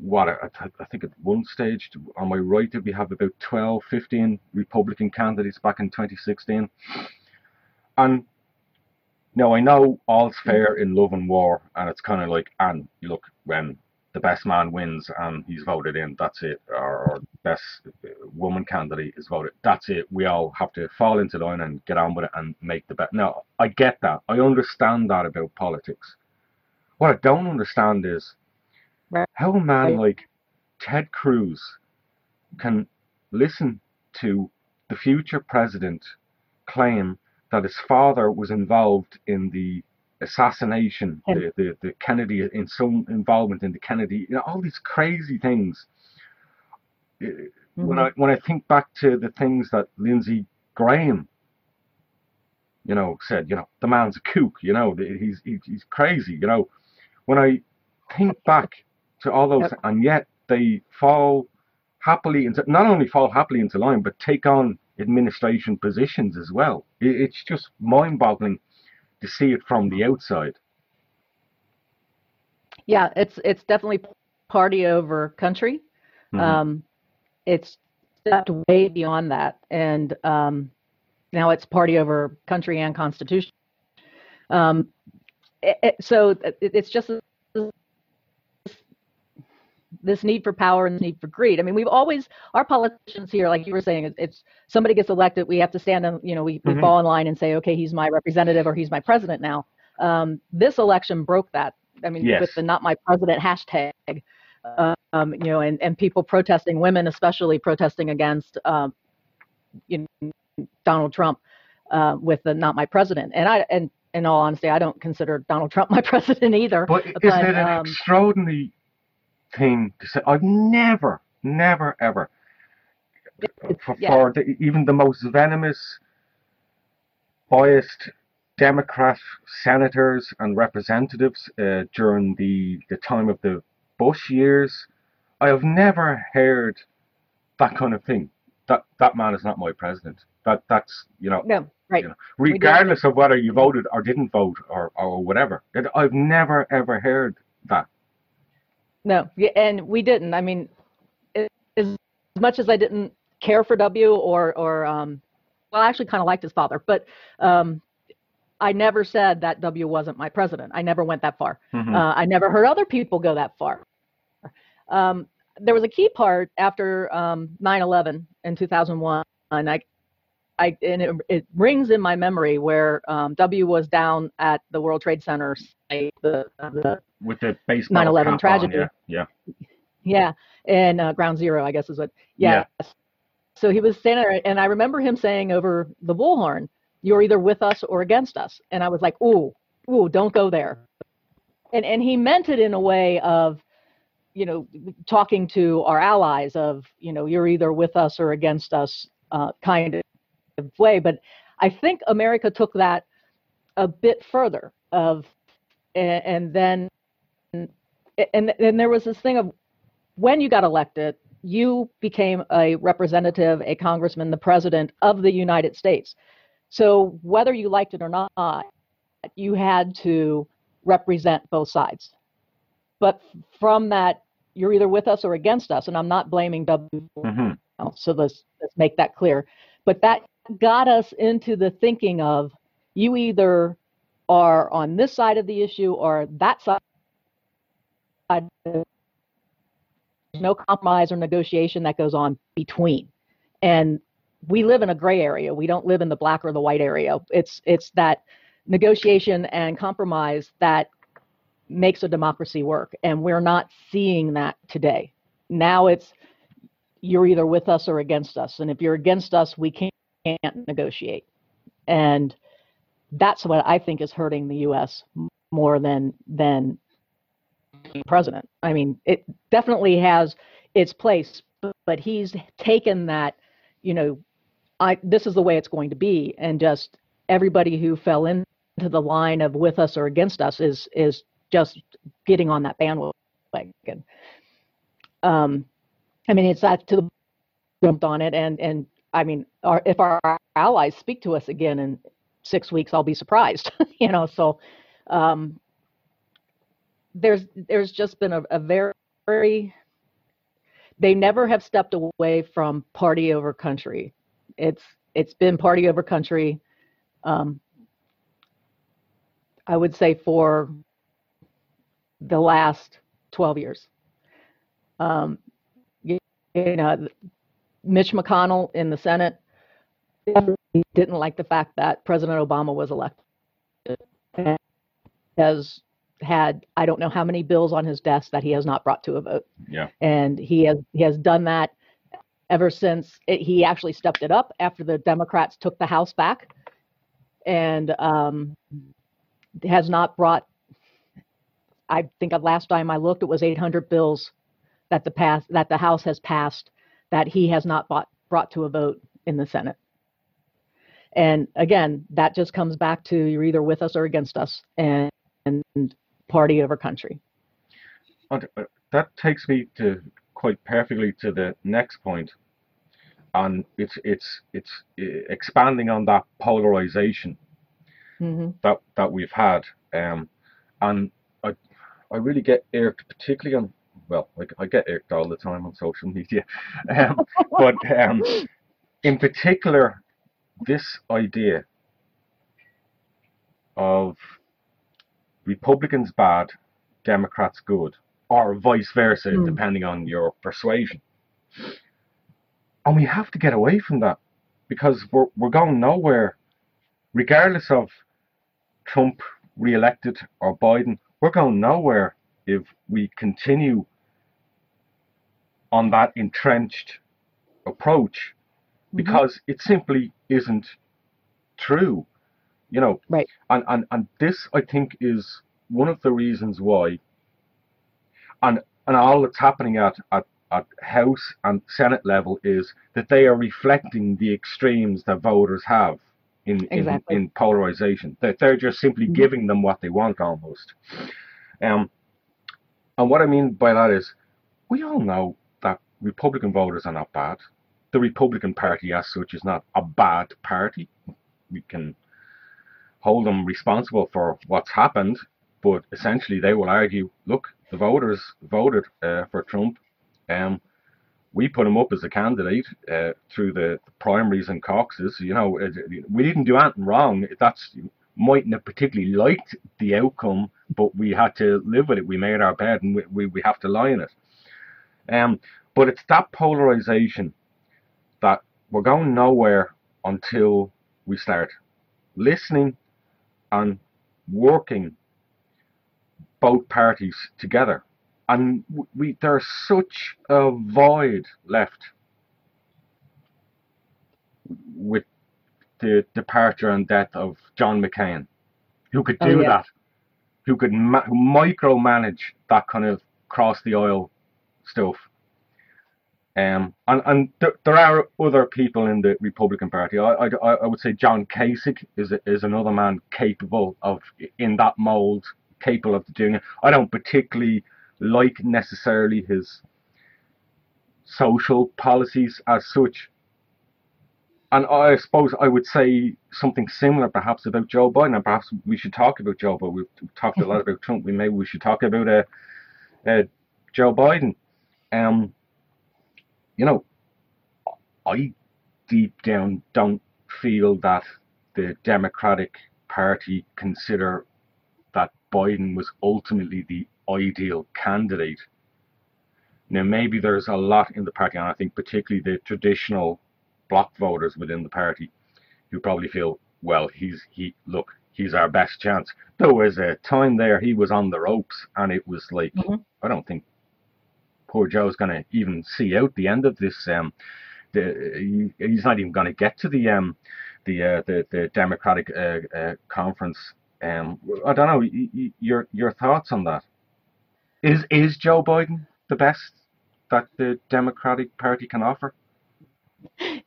what I, I, think at one stage on my right we have about 12 15 republican candidates back in 2016 and now i know all's fair in love and war and it's kind of like and you look when the best man wins and he's voted in that's it. Or, or best woman candidate is voted. That's it. We all have to fall into line and get on with it and make the bet Now, i get that. I understand that about politics. What I don't understand is how a man like Ted Cruz can listen to the future president claim that his father was involved in the assassination, the, the, the Kennedy, in some involvement in the Kennedy, you know, all these crazy things. Mm-hmm. When I when I think back to the things that Lindsey Graham, you know, said, you know, the man's a kook, you know, he's he's crazy, you know, when I think back to all those, yep. and yet they fall happily into not only fall happily into line, but take on administration positions as well. It's just mind-boggling to see it from the outside. Yeah, it's it's definitely party over country. Mm-hmm. Um, it's stepped way beyond that, and um, now it's party over country and constitution. Um, it, so it, it's just this need for power and the need for greed. I mean, we've always our politicians here, like you were saying, it's somebody gets elected, we have to stand and you know we, we mm-hmm. fall in line and say, okay, he's my representative or he's my president now. Um, this election broke that. I mean, yes. with the "not my president" hashtag, um, you know, and and people protesting, women especially protesting against, um, you know, Donald Trump uh, with the "not my president," and I and in all honesty, I don't consider Donald Trump my president either. But, but isn't it an um, extraordinary thing to say? I've never, never, ever, for, yeah. for the, even the most venomous, biased Democrat senators and representatives uh, during the, the time of the Bush years, I have never heard that kind of thing. That that man is not my president. That that's you know. No Right. You know, regardless of whether you voted or didn't vote or, or whatever. I've never ever heard that. No, yeah, and we didn't. I mean, as much as I didn't care for W or or um, well, I actually kind of liked his father, but um, I never said that W wasn't my president. I never went that far. Mm-hmm. Uh, I never heard other people go that far. Um, there was a key part after um, 9/11 in 2001. And I, I and it, it rings in my memory where um, W was down at the World Trade Center site, the, the with the baseball 9/11 tragedy. On, yeah. yeah. Yeah, and uh, Ground Zero, I guess is what. Yeah. yeah. So he was standing there, and I remember him saying over the bullhorn, "You're either with us or against us." And I was like, "Ooh, ooh, don't go there." And and he meant it in a way of, you know, talking to our allies of, you know, you're either with us or against us, uh, kind of way. But I think America took that a bit further of, and, and then, and and there was this thing of when you got elected, you became a representative, a congressman, the president of the United States. So whether you liked it or not, you had to represent both sides. But from that, you're either with us or against us, and I'm not blaming W. Mm-hmm. So let's let's make that clear. But that got us into the thinking of you either are on this side of the issue or that side no compromise or negotiation that goes on between. And we live in a gray area. We don't live in the black or the white area. It's it's that negotiation and compromise that makes a democracy work. And we're not seeing that today. Now it's you're either with us or against us. And if you're against us, we can't, can't negotiate. And that's what I think is hurting the US more than than president. I mean, it definitely has its place, but he's taken that, you know, I this is the way it's going to be, and just everybody who fell into the line of with us or against us is is just getting on that bandwagon. Um, I mean, it's that to the jumped on it, and and I mean, our, if our allies speak to us again in six weeks, I'll be surprised. you know, so um, there's there's just been a, a very, very they never have stepped away from party over country. It's it's been party over country. Um, I would say for the last 12 years. Um, you, you know, Mitch McConnell in the Senate didn't like the fact that President Obama was elected. And Has had I don't know how many bills on his desk that he has not brought to a vote. Yeah. And he has he has done that ever since it, he actually stepped it up after the Democrats took the House back, and um, has not brought. I think last time I looked, it was 800 bills that the pass that the House has passed that he has not bought, brought to a vote in the Senate. And again, that just comes back to you're either with us or against us, and, and party over country. Uh, that takes me to quite perfectly to the next point, and it's it's it's expanding on that polarization mm-hmm. that that we've had, um, and I I really get irked, particularly on well, like I get irked all the time on social media, um, but um, in particular, this idea of Republicans bad, Democrats good, or vice versa, mm. depending on your persuasion. And we have to get away from that because we're, we're going nowhere, regardless of Trump re-elected or Biden. We're going nowhere if we continue on that entrenched approach mm-hmm. because mm-hmm. it simply isn't true you know right and, and and this i think is one of the reasons why and and all that's happening at, at at house and senate level is that they are reflecting the extremes that voters have in exactly. in, in, polarization that they're just simply mm-hmm. giving them what they want almost um and what i mean by that is we all know republican voters are not bad the republican party as such is not a bad party we can hold them responsible for what's happened, but essentially they will argue, look, the voters voted uh, for Trump. Um, we put him up as a candidate uh, through the, primaries and caucuses. You know, we didn't do anything wrong. That's mightn't have particularly liked the outcome, but we had to live with it. We made our bed, and we, we, we have to lie in it. Um, but it's that polarization that we're going nowhere until we start listening and working both parties together. And we there's such a void left with the departure and death of John McCain, who could oh, do oh, yeah. that, who could ma- micromanage that kind of cross the aisle stuff. Um, and and there, there are other people in the Republican Party. I, I, I would say John Kasich is is another man capable of in that mold, capable of doing it. I don't particularly like necessarily his social policies as such. And I suppose I would say something similar perhaps about Joe Biden, and perhaps we should talk about Joe Biden. We've talked a lot about Trump. We maybe we should talk about uh, uh, Joe Biden. Um, you know, I deep down don't feel that the Democratic Party consider that Biden was ultimately the ideal candidate. Now, maybe there's a lot in the party, and I think particularly the traditional bloc voters within the party who probably feel, well, he's he look, he's our best chance. There was a time there he was on the ropes, and it was like, mm-hmm. I don't think poor Joe's going to even see out the end of this. Um, the, he, he's not even going to get to the um, the uh, the the Democratic uh, uh, conference. Um, I don't know. your your thoughts on that? Is is Joe Biden the best that the Democratic Party can offer?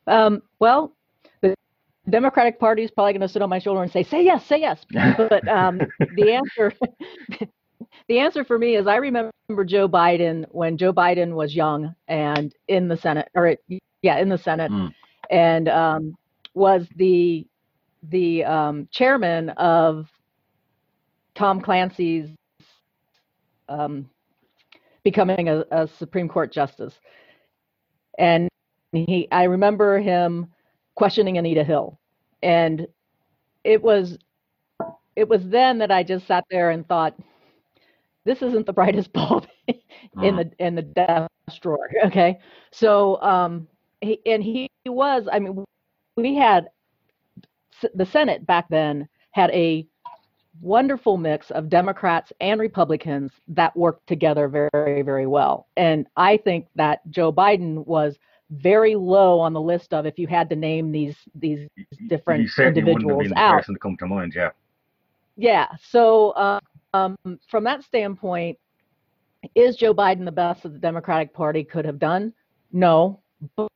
Um, well, the Democratic Party is probably going to sit on my shoulder and say, "Say yes, say yes." But um, the answer, the answer for me is, I remember Joe Biden when Joe Biden was young and in the Senate, or yeah, in the Senate, mm. and um, was the the um, chairman of Tom Clancy's um, becoming a, a, Supreme Court justice, and he I remember him questioning Anita Hill, and it was it was then that I just sat there and thought, this isn't the brightest bulb in mm. the in the desk drawer. Okay, so um, he, and he was. I mean, we had the Senate back then had a wonderful mix of Democrats and Republicans that worked together very, very well. And I think that Joe Biden was very low on the list of if you had to name these these different individuals out. Person to come to mind, yeah. Yeah. So um, from that standpoint, is Joe Biden the best that the Democratic Party could have done? No. But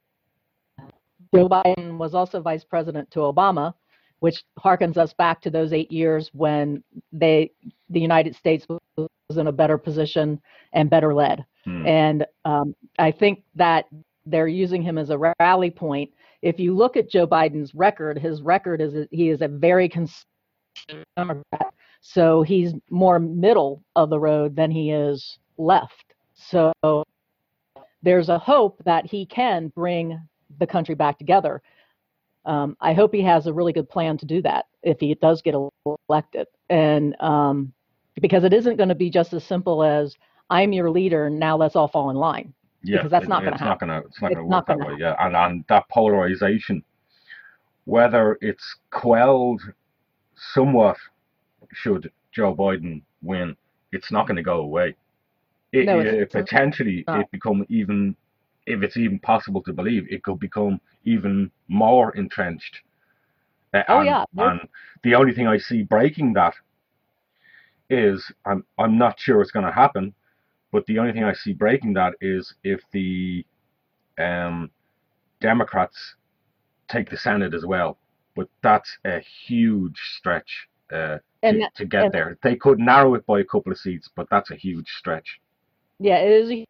Joe Biden was also vice president to Obama, which harkens us back to those eight years when they, the United States was in a better position and better led. Hmm. And um, I think that they're using him as a rally point. If you look at Joe Biden's record, his record is he is a very conservative Democrat. So he's more middle of the road than he is left. So there's a hope that he can bring the country back together. Um, I hope he has a really good plan to do that if he does get elected. And um, because it isn't going to be just as simple as I'm your leader, now let's all fall in line. Yeah, because that's not going to happen. Gonna, it's not going to work that way. Yeah, and, and that polarization, whether it's quelled somewhat, should Joe Biden win, it's not going to go away. It, no, it, potentially it become even if it's even possible to believe, it could become even more entrenched. Uh, oh and, yeah. And the only thing I see breaking that is I'm I'm not sure it's going to happen, but the only thing I see breaking that is if the um, Democrats take the Senate as well. But that's a huge stretch uh, to, to, get there. They could narrow it by a couple of seats, but that's a huge stretch. Yeah, it is a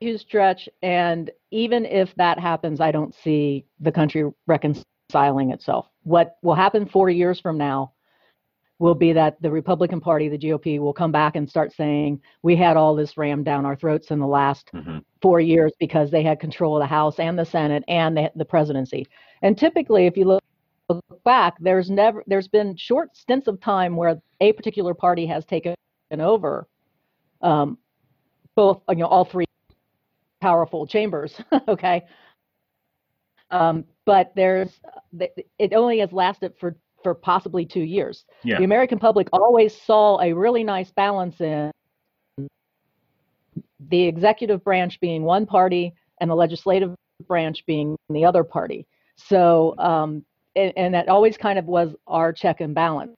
huge stretch. And even if that happens, I don't see the country reconciling itself. What will happen four years from now will be that the Republican Party, the GOP, will come back and start saying, we had all this rammed down our throats in the last mm-hmm. four years because they had control of the House and the Senate and the, the presidency. And typically, if you look back, there's never there's been short stints of time where a particular party has taken over um, both you know all three powerful chambers. okay. Um, but there's it only has lasted for for possibly two years. Yeah. The American public always saw a really nice balance in the executive branch being one party and the legislative branch being the other party. So, um, and, and, that always kind of was our check and balance.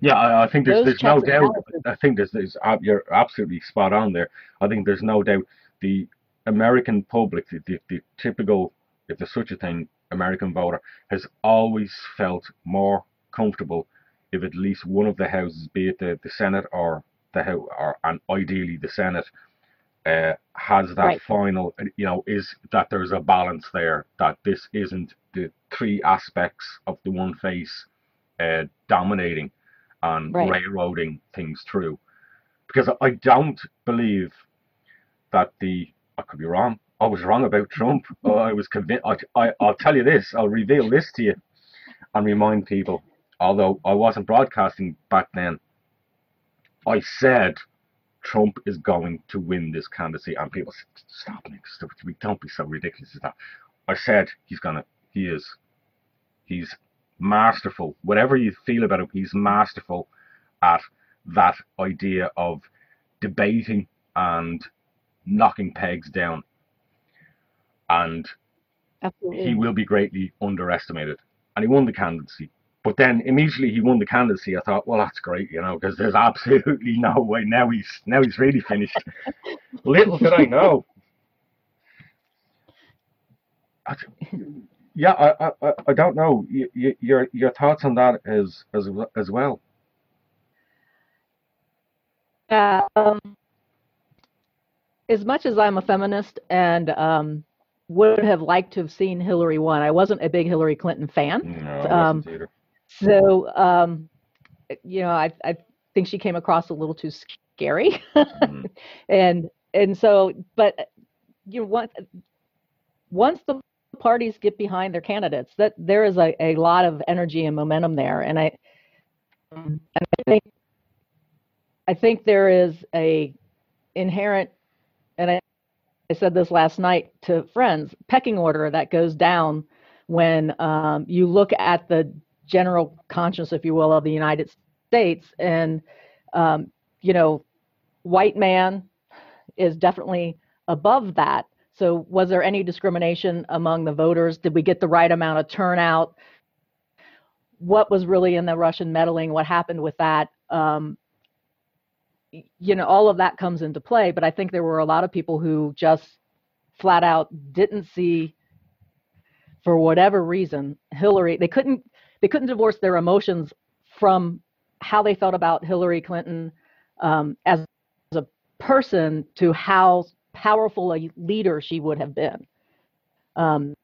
Yeah, I, I think there's, there's no doubt. I think there's, there's you're absolutely spot on there. I think there's no doubt the American public, the, the, the typical, if there's such a thing, American voter, has always felt more comfortable if at least one of the houses, be it the, the Senate or the House, or and ideally the Senate, uh, has that right. final, you know, is that there's a balance there, that this isn't the three aspects of the one face uh, dominating and right. railroading things through. Because I don't believe that the I could be wrong. I was wrong about Trump. I was convinced. I, I, I'll tell you this. I'll reveal this to you and remind people. Although I wasn't broadcasting back then, I said Trump is going to win this candidacy. And people said, stop, Nick, stop, don't be so ridiculous as that. I said he's gonna, he is, he's masterful. Whatever you feel about him, he's masterful at that idea of debating and knocking pegs down. And Absolutely. he will be greatly underestimated. And he won the candidacy. But then immediately he won the candidacy. I thought, well, that's great, you know, because there's absolutely no way now he's now he's really finished. Little did I know. I, yeah, I, I, I don't know. Y- y- your your thoughts on that as as as well. Yeah. Um, as much as I'm a feminist and um, would have liked to have seen Hillary won, I wasn't a big Hillary Clinton fan. No, I Um, wasn't either. So, um, you know, I, I think she came across a little too scary. Mhm. and and so, but you know, once once the parties get behind their candidates, that there is a, a lot of energy and momentum there, and I and I think I think there is a inherent, and I, I said this last night to friends, pecking order that goes down when um, you look at the general conscience, if you will, of the United States, and um, you know, white man is definitely above that. So, was there any discrimination among the voters? Did we get the right amount of turnout? What was really in the Russian meddling? What happened with that? Um, you know, all of that comes into play. But I think there were a lot of people who just flat out didn't see, for whatever reason, Hillary. They couldn't. They couldn't divorce their emotions from how they felt about Hillary Clinton um, as a person to how powerful a leader she would have been. Um,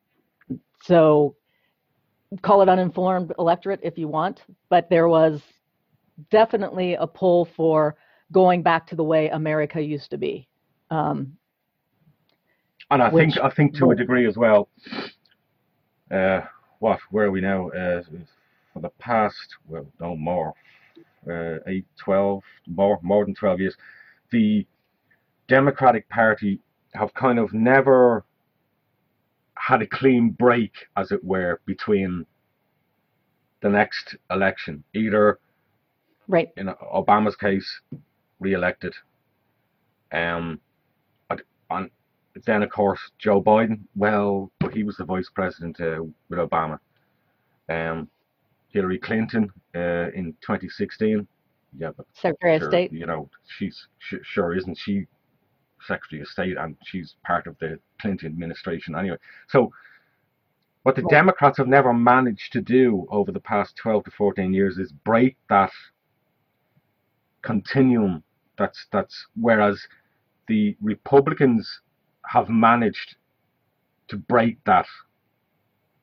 so call it uninformed electorate if you want, but there was definitely a pull for going back to the way America used to be. Um, And I Which- think I think to a degree as well. Uh, what? Where are we now? Uh, for the past, well, no more, uh, eight, 12, more, more than twelve years, the Democratic Party have kind of never had a clean break, as it were, between the next election. Either right. in Obama's case, re-elected. Um, and then of course Joe Biden. Well, but he was the vice president uh, with Obama. Um, Hillary Clinton uh, in 2016. Yeah, but Secretary sure, of State. you know, she's sh- sure isn't she Secretary of State, and she's part of the Clinton administration anyway. So. What the Right. Democrats have never managed to do over the past 12 to 14 years is break that continuum that's that's whereas the Republicans have managed to break that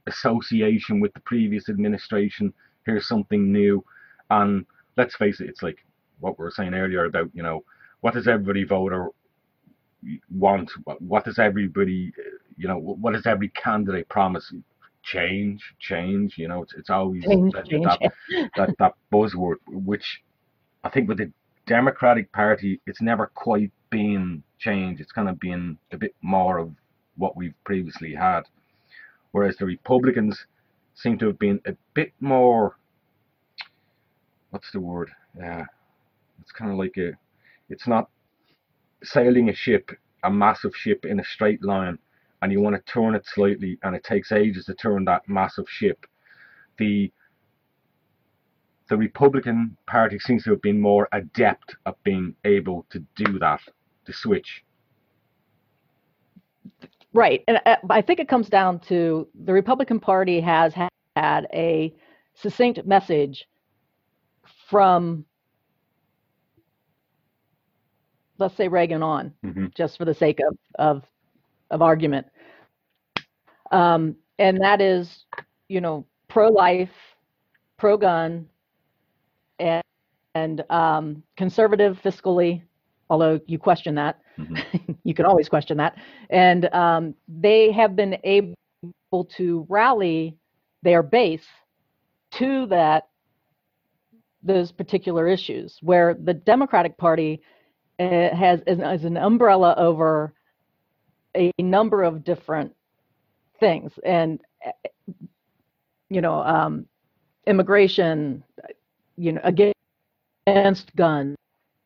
association with the previous administration. Here's something new, and let's face it, it's like what we were saying earlier about you know what does everybody voter want? What, what does everybody you know what does every candidate promise? Change, change. You know, it's it's always Change, that, change. that that that buzzword, which I think with the Democratic Party, it's never quite been changed. It's kind of been a bit more of what we've previously had. Whereas the Republicans seem to have been a bit more, what's the word? Yeah, it's kind of like a, it's not sailing a ship, a massive ship in a straight line, and you want to turn it slightly, and it takes ages to turn that massive ship. The the Republican Party seems to have been more adept at being able to do that, to switch. Right. And uh, I think it comes down to the Republican Party has had a succinct message from, let's say, Reagan on, Mhm. just for the sake of, of, of argument. Um, and that is, you know, pro life, pro gun, and, and um, conservative fiscally, although you question that. Mhm. you can always question that. And um, they have been able to rally their base to that those particular issues where the Democratic Party uh, has is an umbrella over a number of different things, and uh, you know, um, immigration, you know, against guns,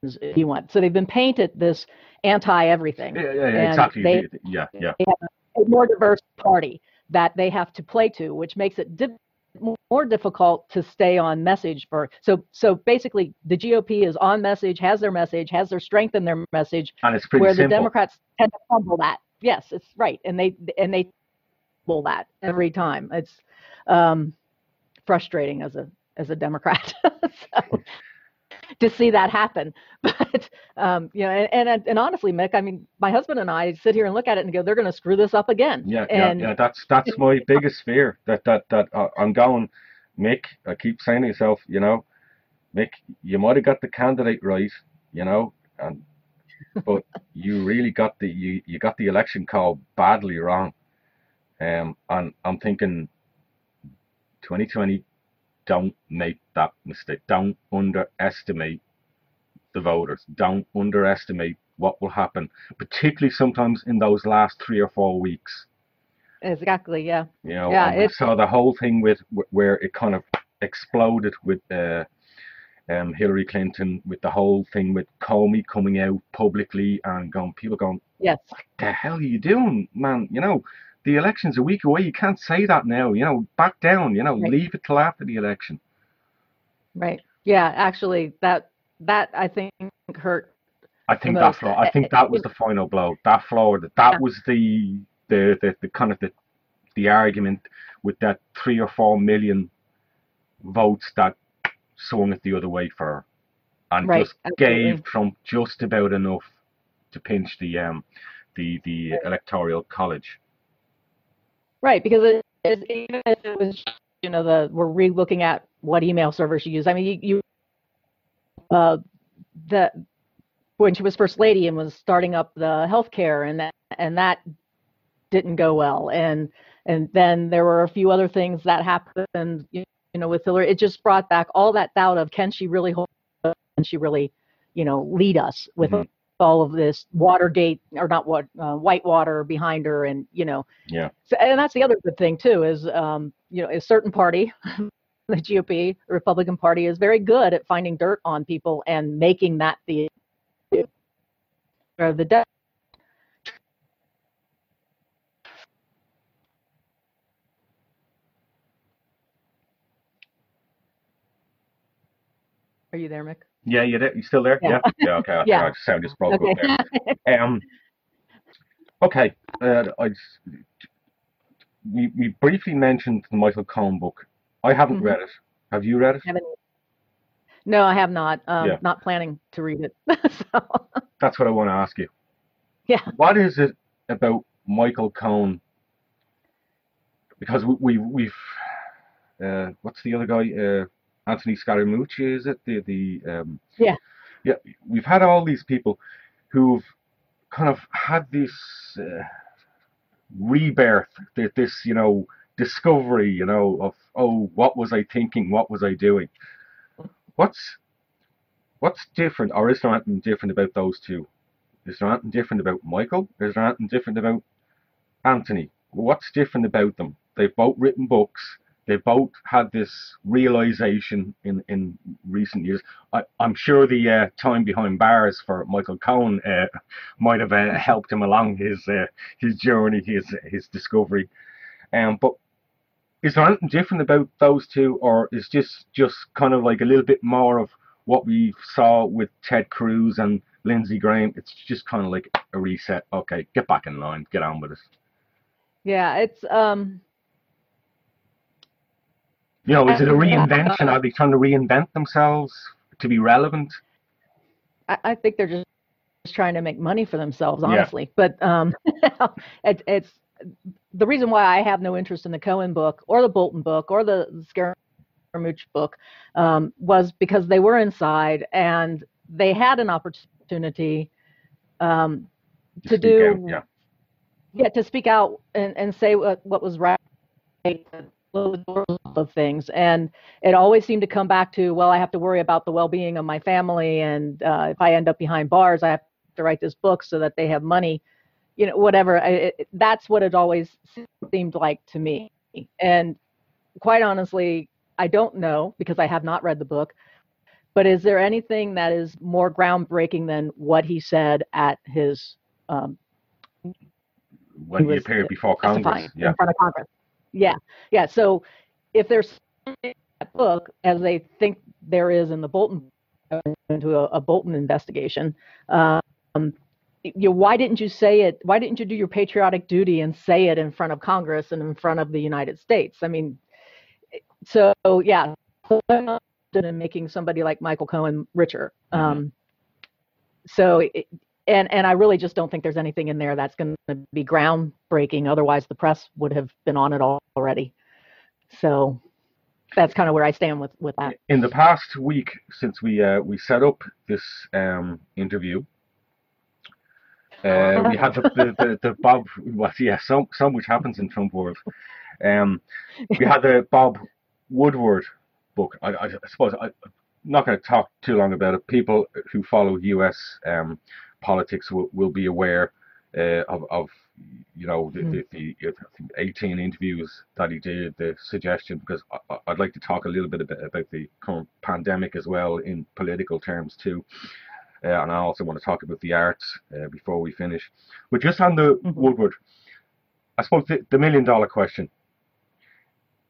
if you want. So they've been painted this anti everything. Yeah, yeah, yeah exactly. They, yeah, yeah. They have a more diverse party that they have to play to, which makes it di- more difficult to stay on message for. So, so basically, the GOP is on message, has their message, has their strength in their message, and it's pretty where simple. the Democrats tend to fumble that. Yes, it's right, and they and they fumble that every time. It's um, frustrating as a as a Democrat. so, to see that happen. But um, you know, and, and, and honestly, Mick, I mean, my husband and I sit here and look at it and go, they're going to screw this up again. Yeah, and, yeah, yeah. That's that's my biggest fear. That that that uh, I'm going, Mick. I keep saying to yourself, you know, Mick, you might have got the candidate right, you know, and but you really got the you, you got the election call badly wrong. Um, and I'm thinking 2020 don't make that mistake. Don't underestimate the voters. Don't underestimate what will happen, particularly sometimes in those last three or four weeks. Exactly. Yeah. You know, yeah, saw the whole thing with where it kind of exploded with uh, um, Hillary Clinton, with the whole thing with Comey coming out publicly and going, people going, yes, what the hell are you doing, man? You know, the election's a week away. You can't say that now. You know, back down. You know, right. leave it till after the election. Right. Yeah. Actually, that that I think hurt. I think that floor. I think that was the final blow. That floor. That that yeah. was the, the the the kind of the the argument with that three or four million votes that swung it the other way for her, and right. just Absolutely. gave Trump just about enough to pinch the um the the right. electoral college. Right, because it, it, even if it was, you know, the we're re-looking at what email servers you use. I mean, you, you uh, the when she was first lady and was starting up the healthcare, and that and that didn't go well, and and then there were a few other things that happened, you know, with Hillary. It just brought back all that doubt of can she really hold, can she really, you know, lead us with mm-hmm all of this Watergate or not what uh, Whitewater behind her, and you know. Yeah. So, and that's the other good thing too is um, you know a certain party, the GOP, the Republican Party, is very good at finding dirt on people and making that the or the Are you there, Mick? Yeah, you there? You still there? Yeah. Yeah. yeah okay. yeah. I sound just broke okay. up there. Um. Okay. Uh, I. We, we briefly mentioned the Michael Cohen book. I haven't mm-hmm. read it. Have you read it? Haven't. No, I have not. Um, yeah. Not planning to read it. so. That's what I want to ask you. Yeah. What is it about Michael Cohen? Because we, we we've uh, what's the other guy? Uh, Anthony Scaramucci, is it the the um, yeah yeah we've had all these people who've kind of had this uh, rebirth, this you know discovery, you know of oh what was I thinking, what was I doing? What's what's different, or is there anything different about those two? Is there anything different about Michael? Is there anything different about Anthony? What's different about them? They've both written books they both had this realization in, in recent years. I, am sure the uh, time behind bars for Michael Cohen uh, might have uh, helped him along his uh, his journey, his his discovery. Um, but is there anything different about those two, or is just just kind of like a little bit more of what we saw with Ted Cruz and Lindsey Graham? It's just kind of like a reset. Okay, get back in line, get on with it. Yeah, it's um you know, is it a reinvention? Are they trying to reinvent themselves to be relevant? I, I think they're just, just trying to make money for themselves, honestly. Yeah. But um, it, it's the reason why I have no interest in the Cohen book or the Bolton book or the Scaramucci book um, was because they were inside and they had an opportunity um, to, to do out, yeah. yeah to speak out and, and say what, what was right of things and it always seemed to come back to well i have to worry about the well-being of my family and uh, if i end up behind bars i have to write this book so that they have money you know whatever I, it, that's what it always seemed like to me and quite honestly i don't know because i have not read the book but is there anything that is more groundbreaking than what he said at his um, when he, he appeared before Congress. Yeah. In front of Congress. Yeah, yeah. So if there's that book, as they think there is in the Bolton into a, a Bolton investigation, um, you know, why didn't you say it? Why didn't you do your patriotic duty and say it in front of Congress and in front of the United States? I mean, so yeah, in making somebody like Michael Cohen richer. Mm-hmm. Um, so it, and and I really just don't think there's anything in there that's going to be groundbreaking. Otherwise, the press would have been on it already. So that's kind of where I stand with with that. In the past week since we uh, we set up this um, interview, uh, we had the, the, the, the Bob. Well, yeah, some some which happens in Trump world. Um, we had the Bob Woodward book. I, I, I suppose I, am not going to talk too long about it. People who follow U.S. Um, politics will, will be aware uh, of, of you know the, mm. the, the, 18 interviews that he did the suggestion because I, would like to talk a little bit about, about, the current pandemic as well in political terms too uh, and I also want to talk about the arts uh, before we finish but just on the mm-hmm. Woodward I suppose the, the million dollar question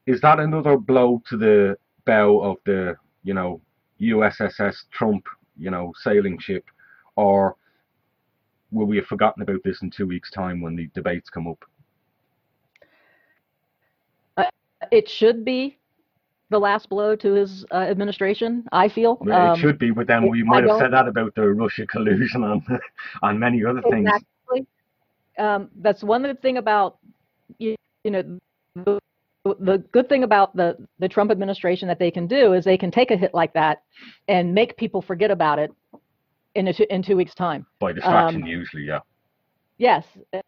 is that another blow to the bow of the you know USSS Trump you know sailing ship or will we have forgotten about this in two weeks' time when the debates come up? Uh, it should be the last blow to his uh, administration. I feel um, it should be, but then we might have said that about the Russia collusion and on many other things. Exactly. Um, that's one good thing about you, you know the, the good thing about the the Trump administration that they can do is they can take a hit like that and make people forget about it in a, in two weeks' time. By distraction, um, usually, yeah. Yes. Um,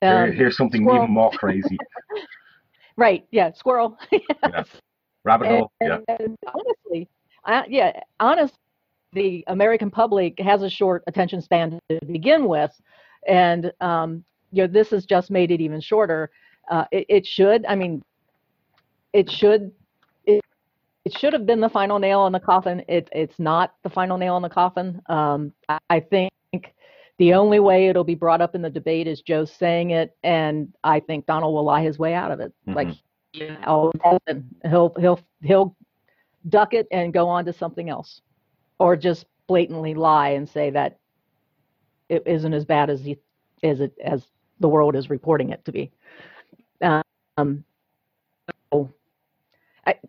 Here, here's something squirrel. even more crazy. right. Yeah. Squirrel. yes. Yeah. Rabbit and, hole. Yeah. And honestly, I, yeah. Honestly, the American public has a short attention span to begin with, and um, you know this has just made it even shorter. Uh, it, it should. I mean, it should it should have been the final nail in the coffin. It, it's not the final nail in the coffin. Um, I, I, think the only way it'll be brought up in the debate is Joe saying it, and I think Donald will lie his way out of it. Mm-hmm. Like you know, he'll he'll he'll duck it and go on to something else, or just blatantly lie and say that it isn't as bad as he as it as the world is reporting it to be. Um, so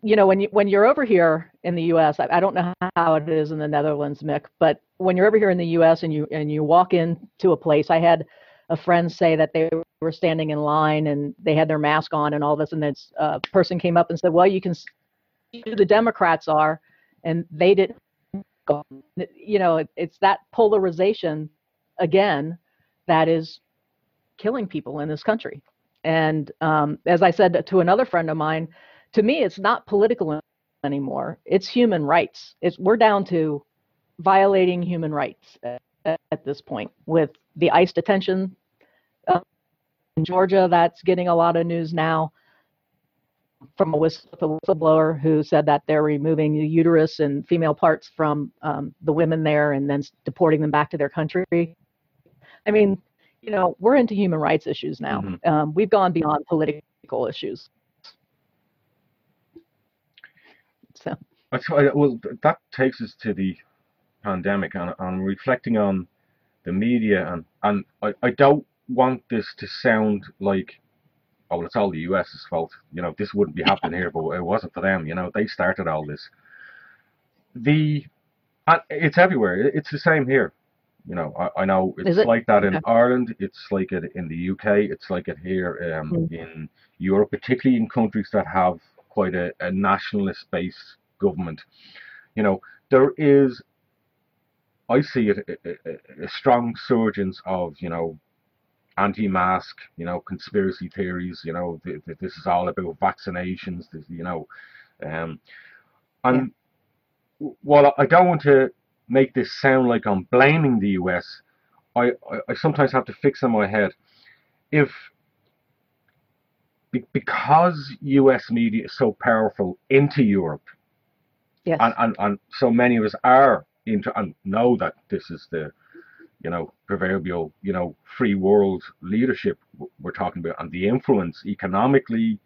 You know, when you when you're over here in the U.S., I, I, don't know how it is in the Netherlands, Mick, but when you're over here in the U.S. and you and you walk into a place, I had a friend say that they were standing in line and they had their mask on and all this, and this uh, person came up and said, "Well, you can see who the Democrats are," and they didn't. You know, it, it's that polarization again that is killing people in this country. And um, as I said to another friend of mine to me, it's not political anymore. It's human rights. It's we're down to violating human rights at, at this point with the ICE detention uh, in Georgia. That's getting a lot of news now from a whistleblower who said that they're removing the uterus and female parts from um, the women there and then deporting them back to their country. I mean, you know, we're into human rights issues now. Mm-hmm. Um, we've gone beyond political issues. So. Well, that takes us to the pandemic and, and reflecting on the media and and I, I don't want this to sound like oh well, it's all the US's fault. You know, this wouldn't be happening here, but it wasn't for them. You know, they started all this. The and it's everywhere. It's the same here. You know, I, I know it's it? like that in yeah. Ireland. It's like it in the UK. It's like it here um, mm. in Europe, particularly in countries that have quite a, a nationalist based government. You know, there is, I see it, a, a, a strong surgence of, you know, anti-mask, you know, conspiracy theories, you know, th- th- this is all about vaccinations, this, you know, um, and yeah. while I don't want to make this sound like I'm blaming the US, I, I, I sometimes have to fix in my head if because US media is so powerful into Europe, yes. and, and, and so many of us are into and know that this is the you know proverbial you know free world leadership we're talking about and the influence economically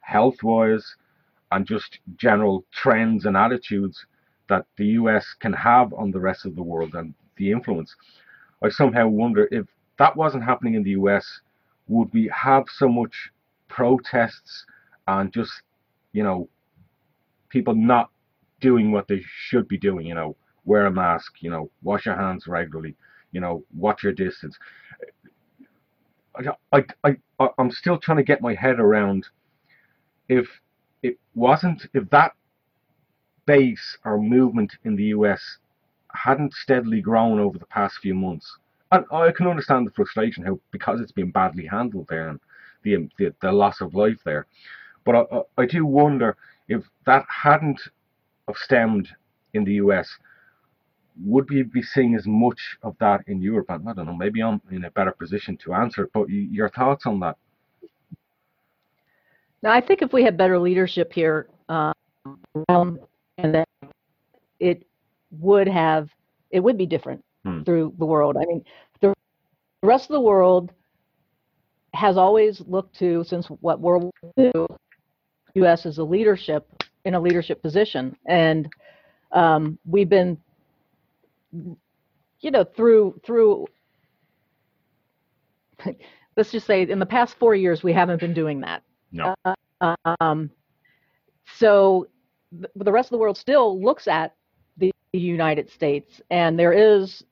health wise and just general trends and attitudes that the US can have on the rest of the world and the influence I somehow wonder if that wasn't happening in the US would we have so much protests and just you know people not doing what they should be doing you know wear a mask you know wash your hands regularly you know watch your distance. I, I, I, I'm still trying to get my head around if it wasn't if that base or movement in the US hadn't steadily grown over the past few months and I can understand the frustration how because it's been badly handled there and the, the, the loss of life there. But I, I do wonder if that hadn't stemmed in the US, would we be seeing as much of that in Europe? And I don't know, maybe I'm in a better position to answer but your thoughts on that? Now, I think if we had better leadership here, um, and that it would have, it would be different hmm. through the world. I mean, the rest of the world has always looked to, since what World War II, U.S. is a leadership in a leadership position, and um, we've been, you know, through through. let's just say, in the past four years, we haven't been doing that. No. Uh, um, so the rest of the world still looks at the United States, and there is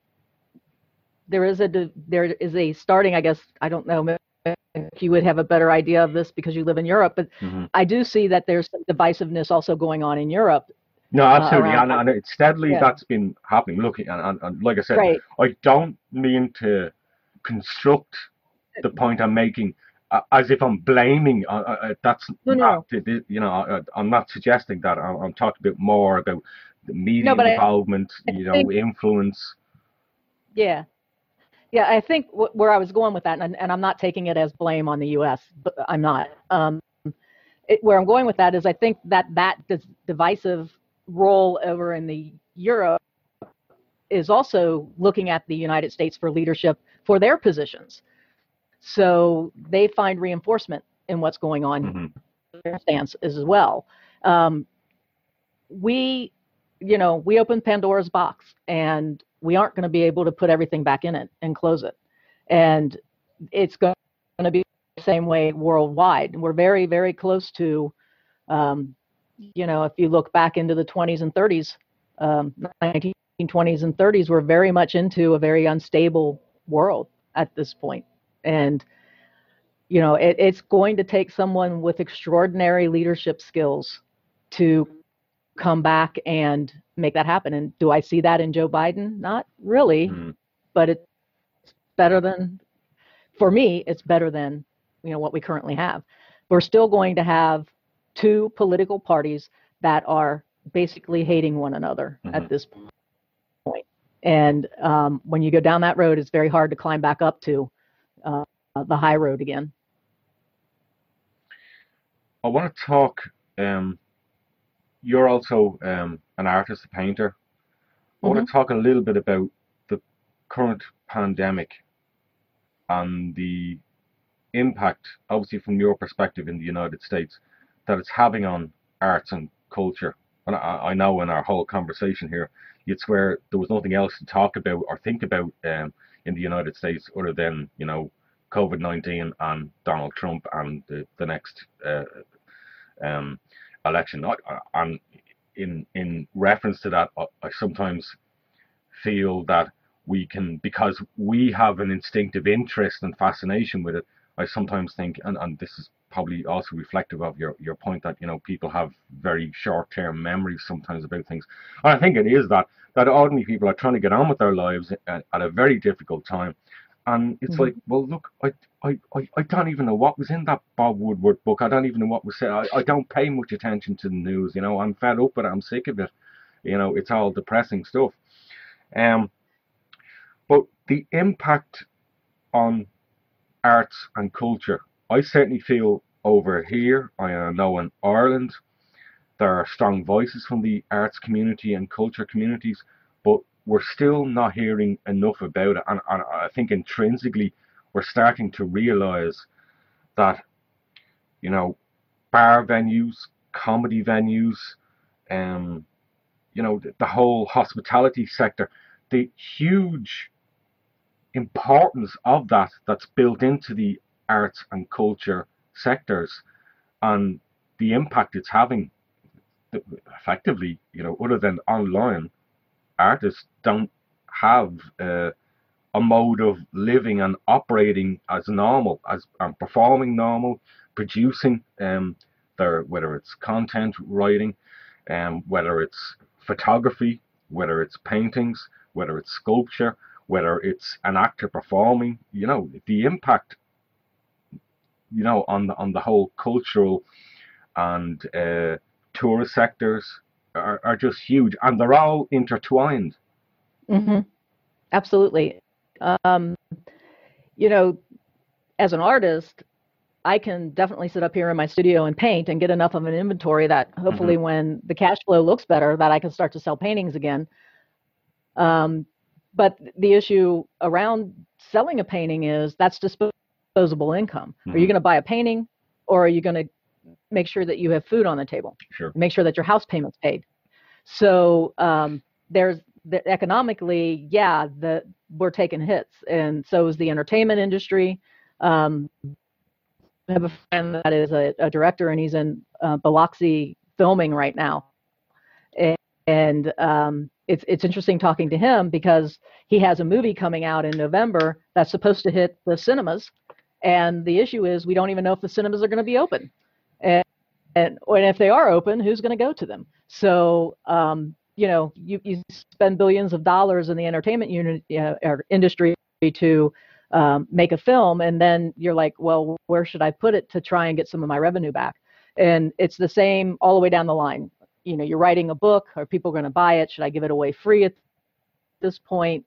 there is a there is a starting. I guess I don't know you would have a better idea of this because you live in Europe. But mm-hmm. I do see that there's some divisiveness also going on in Europe. No, uh, absolutely, uh, and, and it's steadily yeah. that's been happening. Look, and, and, and like I said, right. I don't mean to construct the point I'm making uh, as if I'm blaming. Uh, uh, uh that's no, not, no. you know, I, am not suggesting that. I'm, I'm, talking a bit more about the media no, involvement, I, I you know, think, influence. Yeah, yeah, I think w- where I was going with that, and, and, I'm not taking it as blame on the U.S., but I'm not. Um, it, where I'm going with that is I think that that divisive role over in the Europe is also looking at the United States for leadership for their positions. So they find reinforcement in what's going on mm-hmm. their stance as well. Um, we, you know, we opened Pandora's box, and we aren't going to be able to put everything back in it and close it. And it's going to be the same way worldwide. We're very, very close to, um, you know, if you look back into the 20s and 30s, um, 1920s and 30s, we're very much into a very unstable world at this point. And, you know, it, it's going to take someone with extraordinary leadership skills to come back and make that happen. And do I see that in Joe Biden? Not really, mm-hmm. but it's better than, for me, it's better than, you know, what we currently have. We're still going to have two political parties that are basically hating one another mm-hmm. at this point. And um, when you go down that road, it's very hard to climb back up to uh, the high road again. I want to talk um, you're also um, an artist, a painter. Mm-hmm. I want to talk a little bit about the current pandemic and the impact, obviously from your perspective in the United States, that it's having on arts and culture. And I, I know in our whole conversation here, you'd swear there was nothing else to talk about or think about um, in the United States other than, you know, COVID 19 and Donald Trump and the, the next uh, um, election. And in in reference to that, I sometimes feel that we can because we have an instinctive interest and fascination with it. I sometimes think, and, and this is probably also reflective of your, your point that you know people have very short term memories sometimes about things. And I think it is that that ordinary people are trying to get on with their lives at, at a very difficult time, And it's Mhm. like, well, look, I, I, I, I don't even know what was in that Bob Woodward book. I don't even know what was said. I, I don't pay much attention to the news. You know, I'm fed up with it. I'm sick of it. You know, it's all depressing stuff. Um, but the impact on arts and culture, I certainly feel over here. I know in Ireland, there are strong voices from the arts community and culture communities, but we're still not hearing enough about it. And, and I think intrinsically, we're starting to realize that, you know, bar venues, comedy venues, um, you know, the, whole hospitality sector, the huge importance of that that's built into the arts and culture sectors and the impact it's having effectively you know other than online artists don't have uh, a mode of living and operating as normal as um, performing normal producing um, their whether it's content writing um, whether it's photography whether it's paintings whether it's sculpture whether it's an actor performing, you know, the impact, you know, on the on the whole cultural and uh, tourist sectors are, are just huge, and they're all intertwined. hmm Absolutely. Um, you know, as an artist, I can definitely sit up here in my studio and paint and get enough of an inventory that hopefully when the cash flow looks better, that I can start to sell paintings again. Um, but the issue around selling a painting is that's disposable income. Are you Mhm. going to buy a painting or are you going to make sure that you have food on the table? Sure. Make sure that your house payment's paid. So um, there's the, economically, yeah, the we're taking hits, and so is the entertainment industry. Um, I have a friend that is a, a director, and he's in uh, Biloxi filming right now, and, and um, it's it's interesting talking to him because he has a movie coming out in November that's supposed to hit the cinemas, and the issue is we don't even know if the cinemas are going to be open, and and, and if they are open, who's going to go to them? So um, you know, you, you spend billions of dollars in the entertainment unit uh, or industry to um, make a film, and then you're like, well, where should I put it to try and get some of my revenue back? And it's the same all the way down the line. You know, you're writing a book, are people going to buy it? Should I give it away free at this point?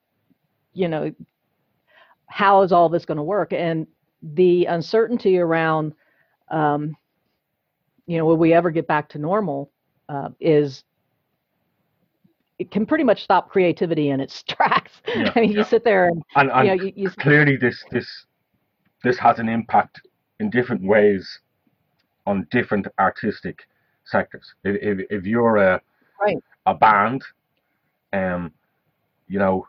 You know, how is all this going to work? And the uncertainty around, um, you know, will we ever get back to normal? Uh, is it can pretty much stop creativity in its tracks. Yeah, I mean, yeah. you sit there and And, and you know, you, you clearly, this this this has an impact in different ways on different artistic sectors. If if, if you're a Right. a band, um, you know,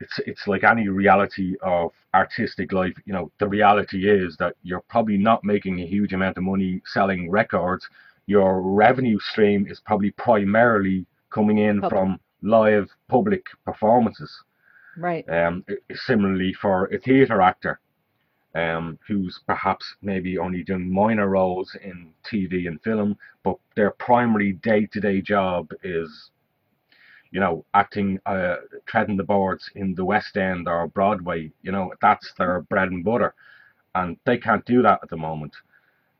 it's it's like any reality of artistic life. You know, the reality is that you're probably not making a huge amount of money selling records. Your revenue stream is probably primarily coming in Public. from live public performances. right, Um, similarly for a theatre actor, um, who's perhaps maybe only doing minor roles in TV and film, but their primary day-to-day job is, you know, acting, uh, treading the boards in the West End or Broadway. You know, that's their bread and butter, and they can't do that at the moment.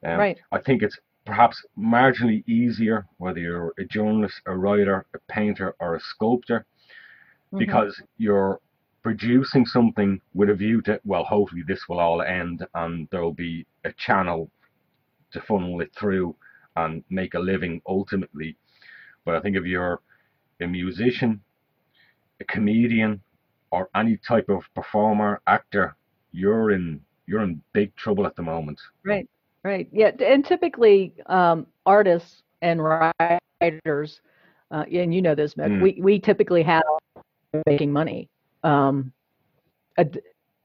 Um, right, I think it's perhaps marginally easier whether you're a journalist, a writer, a painter, or a sculptor mhm, because you're producing something with a view to well hopefully this will all end and there will be a channel to funnel it through and make a living ultimately. But i think if you're a musician a comedian or any type of performer actor you're in you're in big trouble at the moment. Right, right. Yeah, and typically um, artists and writers, uh, and you know this, Mick, Mm. we we typically have making money, um, a,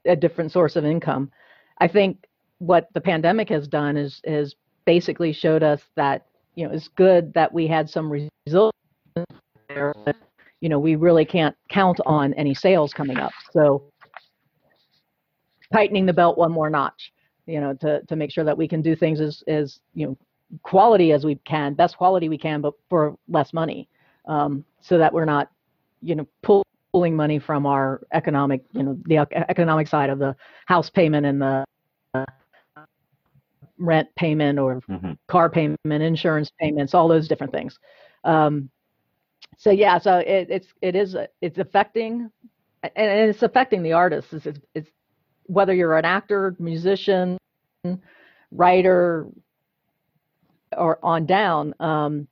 a different source of income. I think what the pandemic has done is is basically showed us that you know it's good that we had some results there. But, you know, we really can't count on any sales coming up. So tightening the belt one more notch, you know, to to make sure that we can do things as as you know quality as we can, best quality we can, but for less money, um, so that we're not, you know, pulling money from our economic, you know, the economic side of the house payment and the uh, rent payment or mm-hmm. car payment, insurance payments, all those different things. Um, so yeah, so it, it's it is it's affecting, and, it's affecting the artists. It's, it's whether you're an actor, musician, writer, or on down. Um,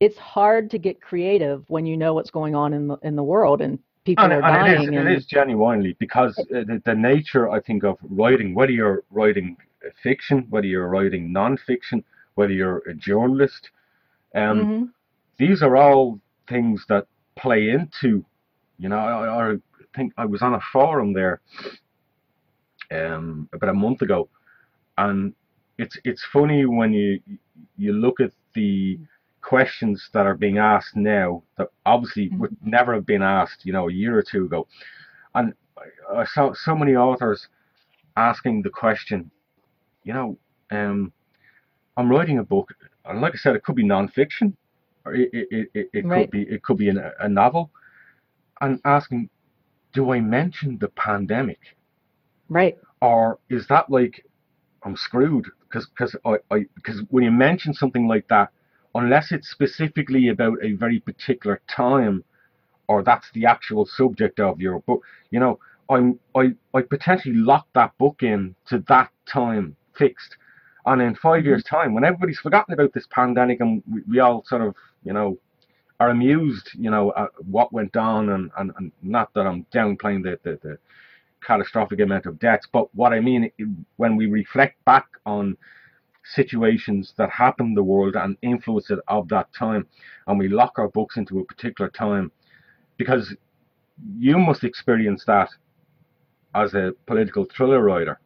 it's hard to get creative when you know what's going on in the in the world and people and, are and dying. It is, and it is genuinely because the, the nature, I think, of writing, whether you're writing fiction, whether you're writing non-fiction, whether you're a journalist, um, mm-hmm. these are all things that play into. You know, I, I think I was on a forum there um, about a month ago, and it's it's funny when you you look at the questions that are being asked now that obviously mm-hmm. would never have been asked, you know, a year or two ago. And I saw so many authors asking the question, you know, um, I'm writing a book, and like I said, it could be nonfiction, or it it, it, it right. could be it could be an, a novel, and asking, do I mention the pandemic? Right. Or is that like I'm screwed because because I, I because when you mention something like that, unless it's specifically about a very particular time or that's the actual subject of your book, you know, I'm I, I potentially lock that book in to that time fixed. And in 5 mm-hmm. years' time, when everybody's forgotten about this pandemic and we, we all sort of, you know, are amused, you know, at what went on, and, and, and not that I'm downplaying the, the, the catastrophic amount of deaths, but what I mean when we reflect back on situations that happen in the world and influence it of that time, and we lock our books into a particular time, because you must experience that as a political thriller writer,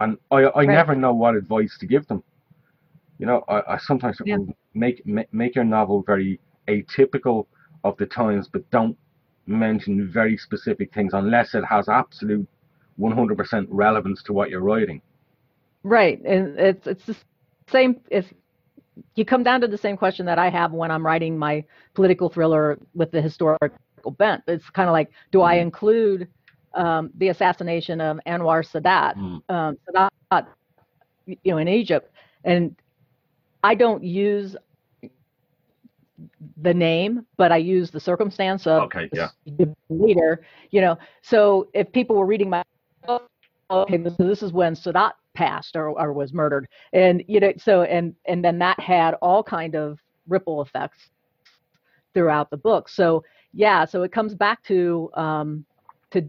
and I, I right. never know what advice to give them. You know, I, I sometimes yeah. make, make make your novel very atypical of the times, but don't mention very specific things unless it has absolute 100% relevance to what you're writing. Right, and it's it's the same. It's you come down to the same question that I have when I'm writing my political thriller with the historical bent. It's kind of like, do mm. I mm-hmm. include um, the assassination of Anwar Sadat, mm. um, Sadat, you know, in Egypt, and I don't use the name, but I use the circumstance of okay, yeah. leader. You know, so if people were reading my book, okay, this, this is when Sadat passed or, or was murdered and you know so and and then that had all kind of ripple effects throughout the book so yeah so it comes back to um to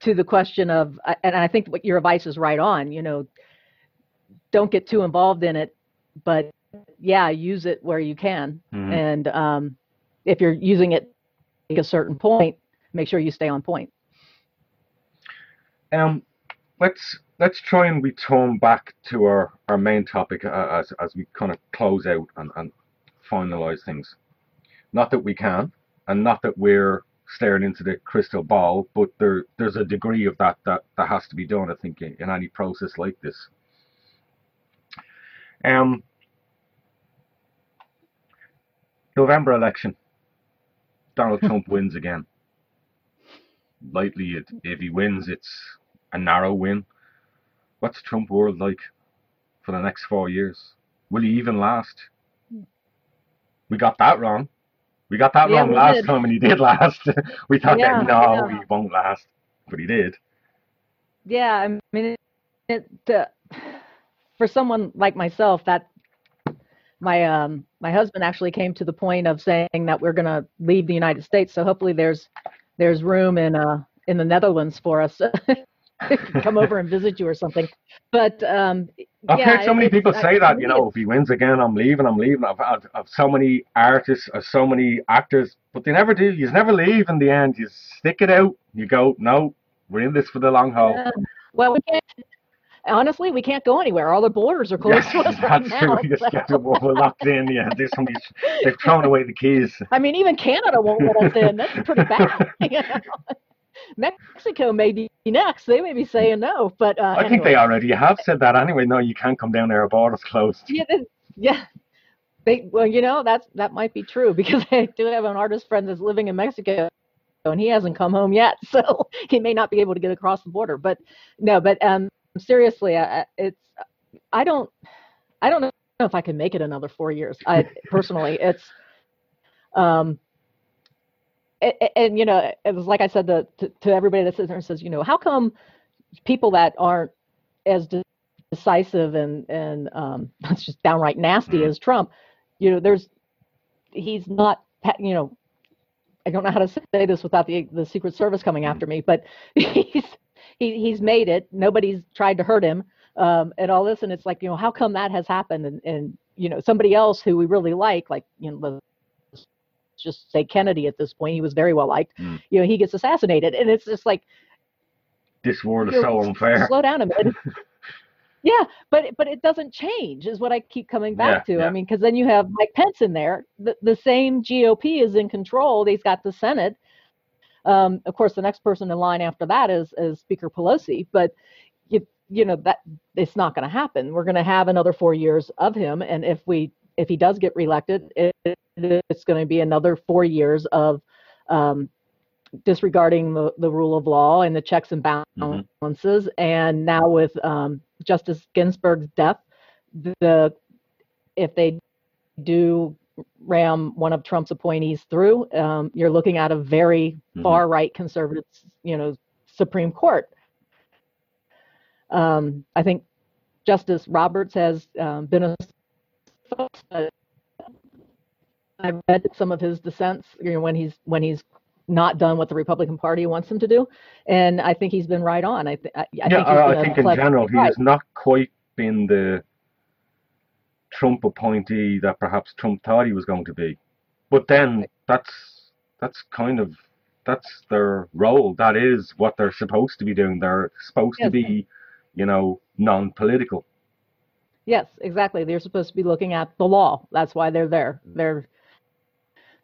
to the question of and i think what your advice is right on you know don't get too involved in it but yeah use it where you can mm-hmm. and um if you're using it at a certain point make sure you stay on point um let's let's try and return back to our, our main topic uh, as, as we kind of close out and, and finalize things. Not that we can, and not that we're staring into the crystal ball, but there there's a degree of that that, that has to be done, I think, in, in any process like this. Um, November election. Donald Trump wins again. Likely, it, if he wins, it's a narrow win. What's Trump world like for the next four years? Will he even last? We got that wrong. We got that yeah, wrong last did. time, and he did last. we thought yeah, that no, yeah. he won't last, but he did. Yeah, I mean, it, it uh, for someone like myself, that my um my husband actually came to the point of saying that we're going to leave the United States. So hopefully there's there's room in uh in the Netherlands for us to come over and visit you or something. But um, I've yeah, heard so many people say that. You know, if he wins again, I'm leaving. I'm leaving. I've had I've so many artists, or uh, so many actors, but they never do. You never leave in the end. You stick it out. You go, no, we're in this for the long haul. Well, we can't. Honestly, we can't go anywhere. All the borders are closed to us right now. We just get we're locked in. Yeah, there's somebody. They've thrown away the keys. I mean, even Canada won't let us in. That's pretty bad. You know? Mexico may be next. They may be saying no, but uh, I anyway. think they already have said that anyway. No, you can't come down there. Our border's closed. Yeah, yeah. They well, you know that's that might be true because I do have an artist friend that's living in Mexico, and he hasn't come home yet, so he may not be able to get across the border. But no, but um, seriously, I, it's I don't I don't know if I can make it another four years. I personally, it's um, and, and, you know, it was like I said to, to, to everybody that sits there and says, you know, how come people that aren't as decisive and and um, that's just downright nasty mm-hmm. as Trump, you know, there's he's not, you know, I don't know how to say this without the the Secret Service coming after me, but he's he, he's made it. Nobody's tried to hurt him um, and all this, and it's like you know how come that has happened, and and you know somebody else who we really like, like you know just say Kennedy at this point, he was very well liked. Mm. You know he gets assassinated, and it's just like this world is so unfair. Slow down a minute. Yeah, but but it doesn't change, is what I keep coming back yeah, to. Yeah. I mean, because then you have Mike Pence in there. The, the same GOP is in control. He's got the Senate. Um, of course, the next person in line after that is is Speaker Pelosi. But you you know that it's not going to happen. We're going to have another four years of him, and if we if he does get reelected, it, it's going to be another four years of um, disregarding the, the rule of law and the checks and mm-hmm. balances. Mm-hmm. And now with um, Justice Ginsburg's death, the if they do ram one of Trump's appointees through, um, you're looking at a very mm-hmm. far right conservative, you know, Supreme Court. Um, I think Justice Roberts has um, been a. I read some of his dissents, you know, when he's when he's not done what the Republican Party wants him to do, and I think he's been right on. I, th- I, I yeah, think I, I think in general he has not quite been the Trump appointee that perhaps Trump thought he was going to be, but then that's that's kind of that's their role. That is what they're supposed to be doing. They're supposed yes. to be, you know, non-political. Yes, exactly. They're supposed to be looking at the law. That's why they're there. They're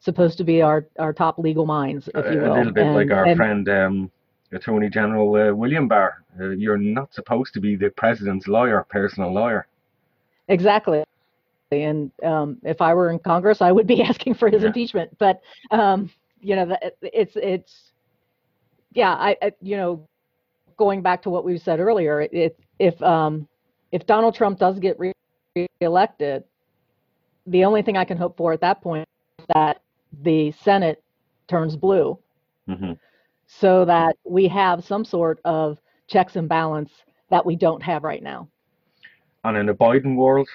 supposed to be our, our top legal minds, if you will. A little bit and, like our and, friend um, Attorney General uh, William Barr. Uh, you're not supposed to be the president's lawyer, personal lawyer. Exactly. And um, if I were in Congress, I would be asking for his yeah. impeachment. But um, you know, it's it's yeah, I, I, you know, going back to what we said earlier, it, if um, if Donald Trump does get reelected, the only thing I can hope for at that point is that the Senate turns blue mm-hmm. so that we have some sort of checks and balance that we don't have right now. And in a Biden world,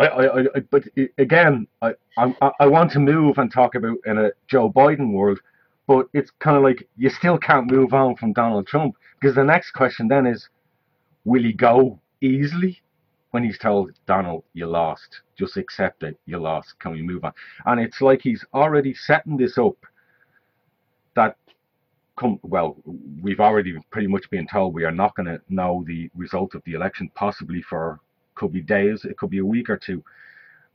I, I, I but again, I, I, I want to move and talk about in a Joe Biden world, but it's kind of like you still can't move on from Donald Trump because the next question then is, will he go easily when he's told Donald, you lost, just accept it, you lost, can we move on? And it's like he's already setting this up that come well, we've already pretty much been told we are not going to know the result of the election, possibly for could be days, it could be a week or two,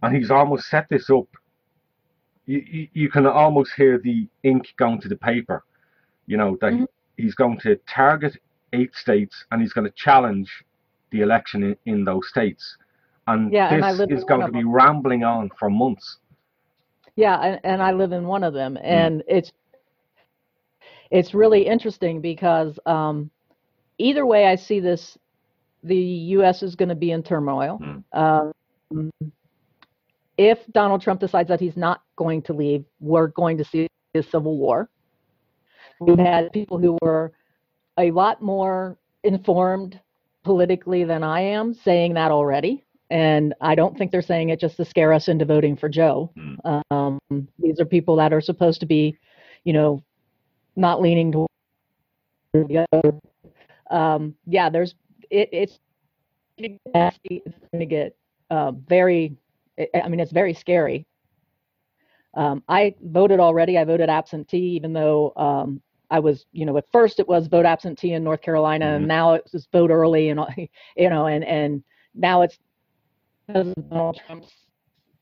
and he's almost set this up. You, you, you can almost hear the ink going to the paper, you know that mm-hmm. he's going to target eight states and he's going to challenge the election in, in those states. And yeah, this and is going to be rambling on for months. Yeah, and, and I live in one of them, mm. and mm. it's it's really interesting because um, either way I see this, the U.S. is going to be in turmoil. Mm. Um, if Donald Trump decides that he's not going to leave, we're going to see a civil war. We've had people who were a lot more informed politically than I am saying that already. And I don't think they're saying it just to scare us into voting for Joe. Mm. Um, these are people that are supposed to be, you know, not leaning toward the other. Um, yeah, there's it, it's nasty. It's going to get uh, very. I mean, it's very scary. Um, I voted already. I voted absentee, even though um, I was, you know, at first it was vote absentee in North Carolina, mm-hmm. and now it's just vote early, and you know, and and now it's Donald Trump's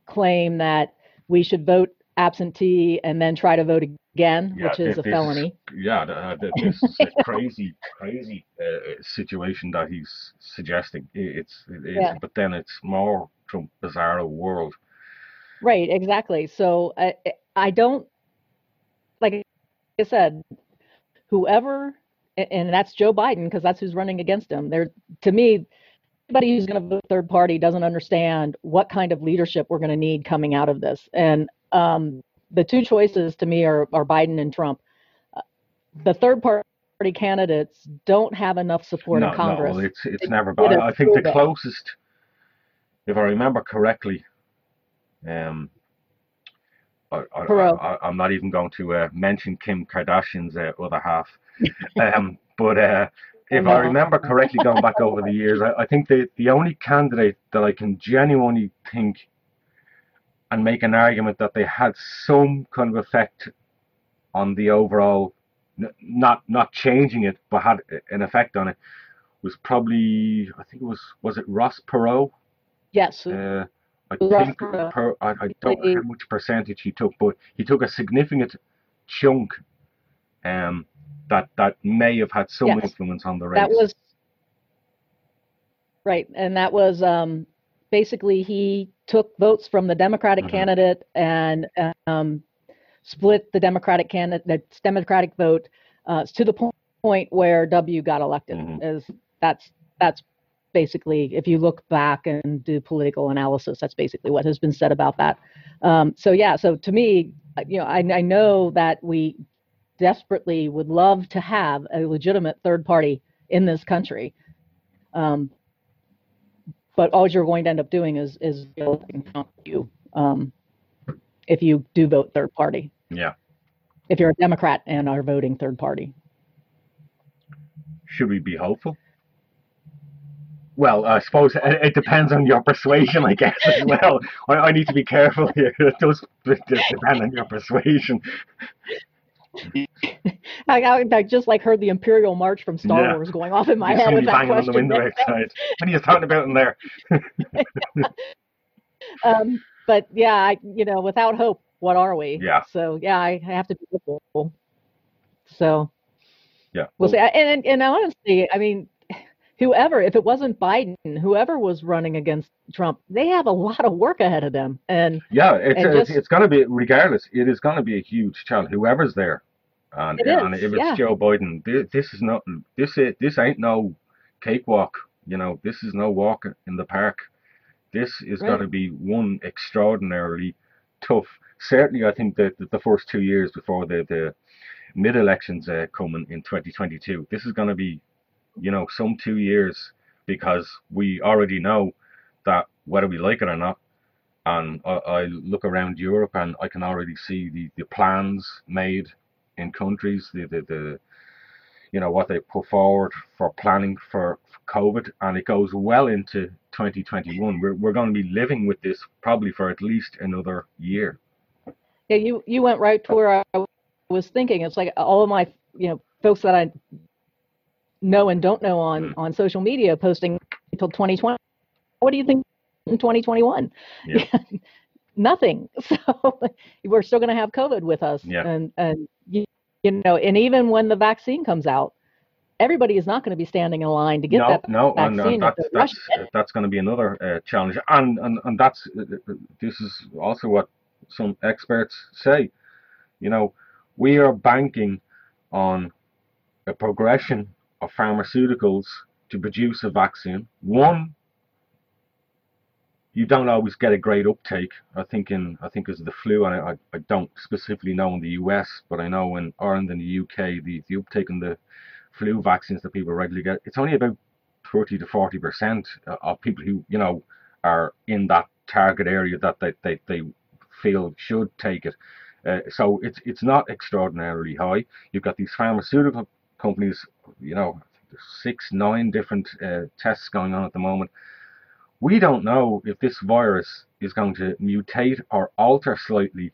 claim that we should vote absentee and then try to vote again, yeah, which is a felony. Is, yeah, uh, this is a crazy, crazy uh, situation that he's suggesting. It's, it is, yeah. but then it's more Trump bizarre world. Right, exactly. So I, I don't like I said, whoever, and that's Joe Biden because that's who's running against him. There, to me, anybody who's going to vote third party doesn't understand what kind of leadership we're going to need coming out of this. And um, the two choices to me are, are Biden and Trump. Uh, the third party candidates don't have enough support no, in Congress. No, it's it's never. But I, I think the closest, if I remember correctly, um, I, I, am not even going to uh, mention Kim Kardashian's uh, other half. um, but uh, if I remember correctly, going back over the years, I, I, think the, the only candidate that I can genuinely think and make an argument that they had some kind of effect on the overall, not not changing it, but had an effect on it, was probably I think it was was it Ross Perot? Yes. Uh, I think per, I, I, don't know how much percentage he took, but he took a significant chunk um, that that may have had some yes. influence on the race. That was right, and that was um, basically he took votes from the Democratic mm-hmm. candidate and um, split the Democratic candidate, the Democratic vote uh, to the point where W got elected. Mm-hmm. Is that's that's basically, if you look back and do political analysis, that's basically what has been said about that. Um, so yeah, so to me, you know, I, I know that we desperately would love to have a legitimate third party in this country. Um, but all you're going to end up doing is is you um, if you do vote third party. Yeah. If you're a Democrat and are voting third party. Should we be hopeful? well, I suppose it, depends on your persuasion, I guess, as well. I, I need to be careful here. It does depend on your persuasion. I, I, just like heard the Imperial March from Star yeah. Wars going off in my head with that question. on the window outside. What are you talking about in there? um, but yeah, I, you know, without hope, what are we? Yeah. So yeah, I have to be hopeful. So yeah, we'll, we'll see. And and honestly, I mean, whoever, if it wasn't Biden, whoever was running against Trump, they have a lot of work ahead of them. And yeah, it's and it's, it's going to be regardless. It is going to be a huge challenge. Whoever's there, and, and if it's yeah. Joe Biden, this, this is not this is, this ain't no cakewalk. You know, this is no walk in the park. This is right. going to be one extraordinarily tough. Certainly, I think that the first two years before the the mid elections uh, coming in 2022, this is going to be you know, some two years because we already know that whether we like it or not, and I, I look around Europe and I can already see the, the plans made in countries, the, the, the you know what they put forward for planning for, COVID, and it goes well into 2021. We're we're going to be living with this probably for at least another year. Yeah, you you went right to where I was thinking. It's like all of my you know folks that I know and don't know on mm. on social media posting until 2020 what do you think in 2021 yeah. nothing so we're still going to have covid with us yeah. and and you, you know and even when the vaccine comes out everybody is not going to be standing in line to get no, that no, vaccine. No, that's, that's, that's going to be another uh, challenge. And, and, and that's, uh, uh, this is also what some experts say. You know, we are banking on a progression of pharmaceuticals to produce a vaccine. One, you don't always get a great uptake. I think in I think as the flu, and I, I don't specifically know in the US, but I know in Ireland and the UK, the, the uptake in the flu vaccines that people regularly get, it's only about 30 to 40 percent of people who you know are in that target area that they, they, they feel should take it. Uh, so it's it's not extraordinarily high. You've got these pharmaceutical companies, you know, six, nine different uh, tests going on at the moment. We don't know if this virus is going to mutate or alter slightly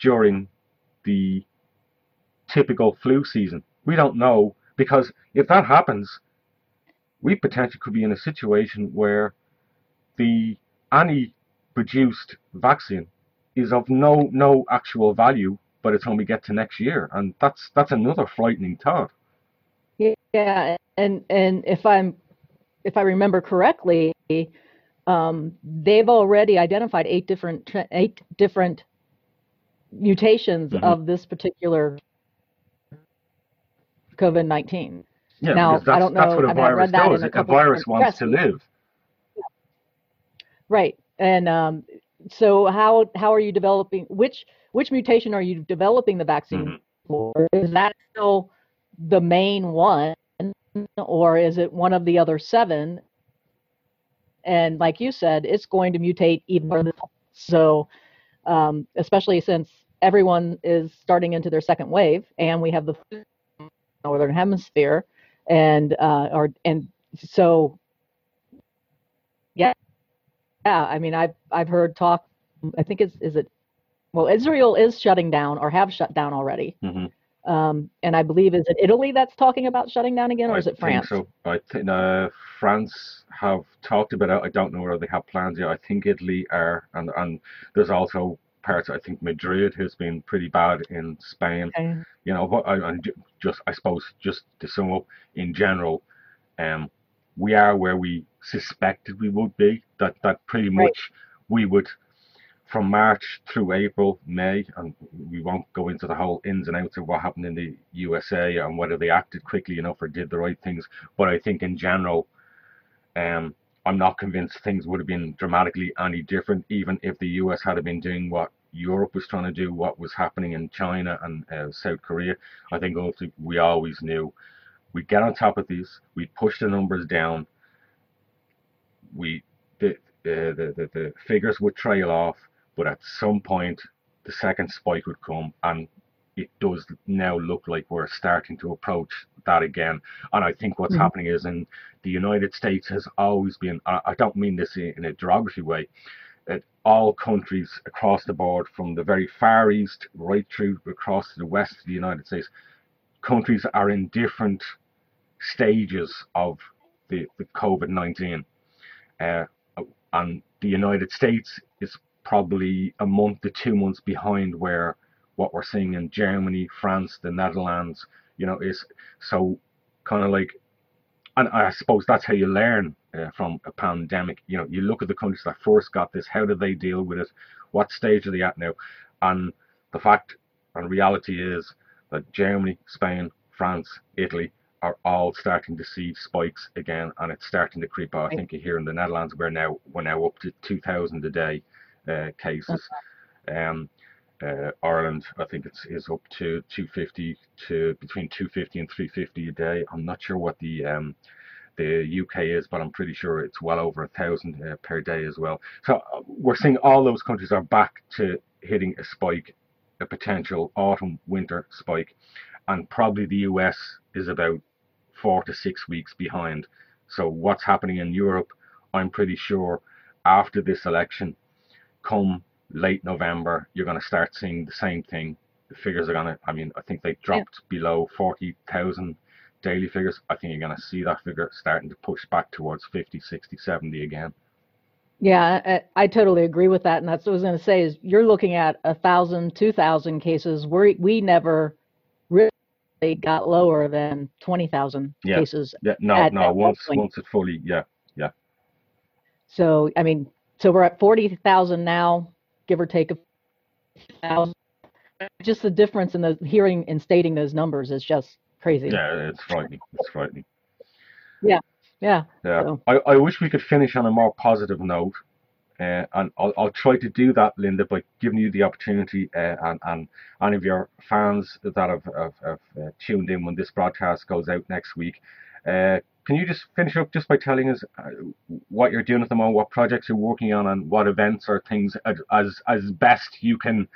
during the typical flu season. We don't know because if that happens, we potentially could be in a situation where the any produced vaccine is of no no actual value by the time we get to next year, and that's that's another frightening thought. Yeah, and and if I'm if I remember correctly, um, they've already identified eight different eight different mutations mm-hmm. of this particular COVID nineteen. Yeah, Now, that's, I don't that's know- what a I mean, virus does. a A virus wants to live. Right. And um, so how how are you developing which which mutation are you developing the vaccine Mhm. for? Is that still the main one or is it one of the other seven? And like you said, it's going to mutate even more. So um, especially since everyone is starting into their second wave and we have the northern hemisphere and uh, or and so yeah yeah i mean i've i've heard talk i think it's is it well israel is shutting down or have shut down already Mhm. Um, and i believe is it italy that's talking about shutting down again or I is it think france so. I think uh, France have talked about it. I don't know whether they have plans yet. I think Italy are, and and there's also parts. I think Madrid has been pretty bad in Spain. Okay. You know, what I, and just I suppose just to sum up in general, um, we are where we suspected we would be. That that pretty Right. much we would from March through April, May, and we won't go into the whole ins and outs of what happened in the USA and whether they acted quickly enough or did the right things. But I think in general, um, I'm not convinced things would have been dramatically any different, even if the US had been doing what Europe was trying to do, what was happening in China and uh, South Korea. I think we always knew we'd get on top of these, we'd push the numbers down, we the the, the, the, the figures would trail off, but at some point the second spike would come and it does now look like we're starting to approach that again. And I think what's Mhm. happening is in the United States has always been, I don't mean this in in a derogatory way, that all countries across the board, from the very far east right through across to the west of the United States, countries are in different stages of the, the COVID 19. Uh, and the United States is probably a month to two months behind where what we're seeing in Germany, France, the Netherlands, you know, is so kind of like, and I suppose that's how you learn uh, from a pandemic. You know, you look at the countries that first got this, how did they deal with it? What stage are they at now? And the fact and reality is that Germany, Spain, France, Italy are all starting to see spikes again, and it's starting to creep up. I think here in the Netherlands, we're now we're now up to 2,000 a day cases. Um, uh, Ireland, I think it's is up to 250 to between 250 and 350 a day. I'm not sure what the um, the UK is, but I'm pretty sure it's well over a thousand uh, per day as well. So uh, we're seeing all those countries are back to hitting a spike, a potential autumn winter spike, and probably the US is about four to six weeks behind. So what's happening in Europe, I'm pretty sure after this election, come late November, you're going to start seeing the same thing. The figures are going to, I mean, I think they dropped below 40,000 daily figures. I think you're going to see that figure starting to push back towards 50, 60, 70 again. Yeah, I, I totally agree with that, and that's what I was going to say. Is you're looking at a thousand, two thousand cases. We we never really got lower than twenty thousand Yeah. cases. Yeah, no, At- no, at once once it fully, yeah, yeah, So I mean, so we're at forty thousand now, give or take a thousand. Just the difference in the hearing and stating those numbers is just crazy. yeah, it's frightening. It's frightening. Yeah. Yeah, So- I, I wish we could finish on a more positive note, uh, and I'll, I'll try to do that, Linda, by giving you the opportunity, uh, and, and any of your fans that have, have, have uh, tuned in when this broadcast goes out next week. Can you just finish up just by telling us uh, what you're doing at the moment, what projects you're working on, and what events or things as as, best you can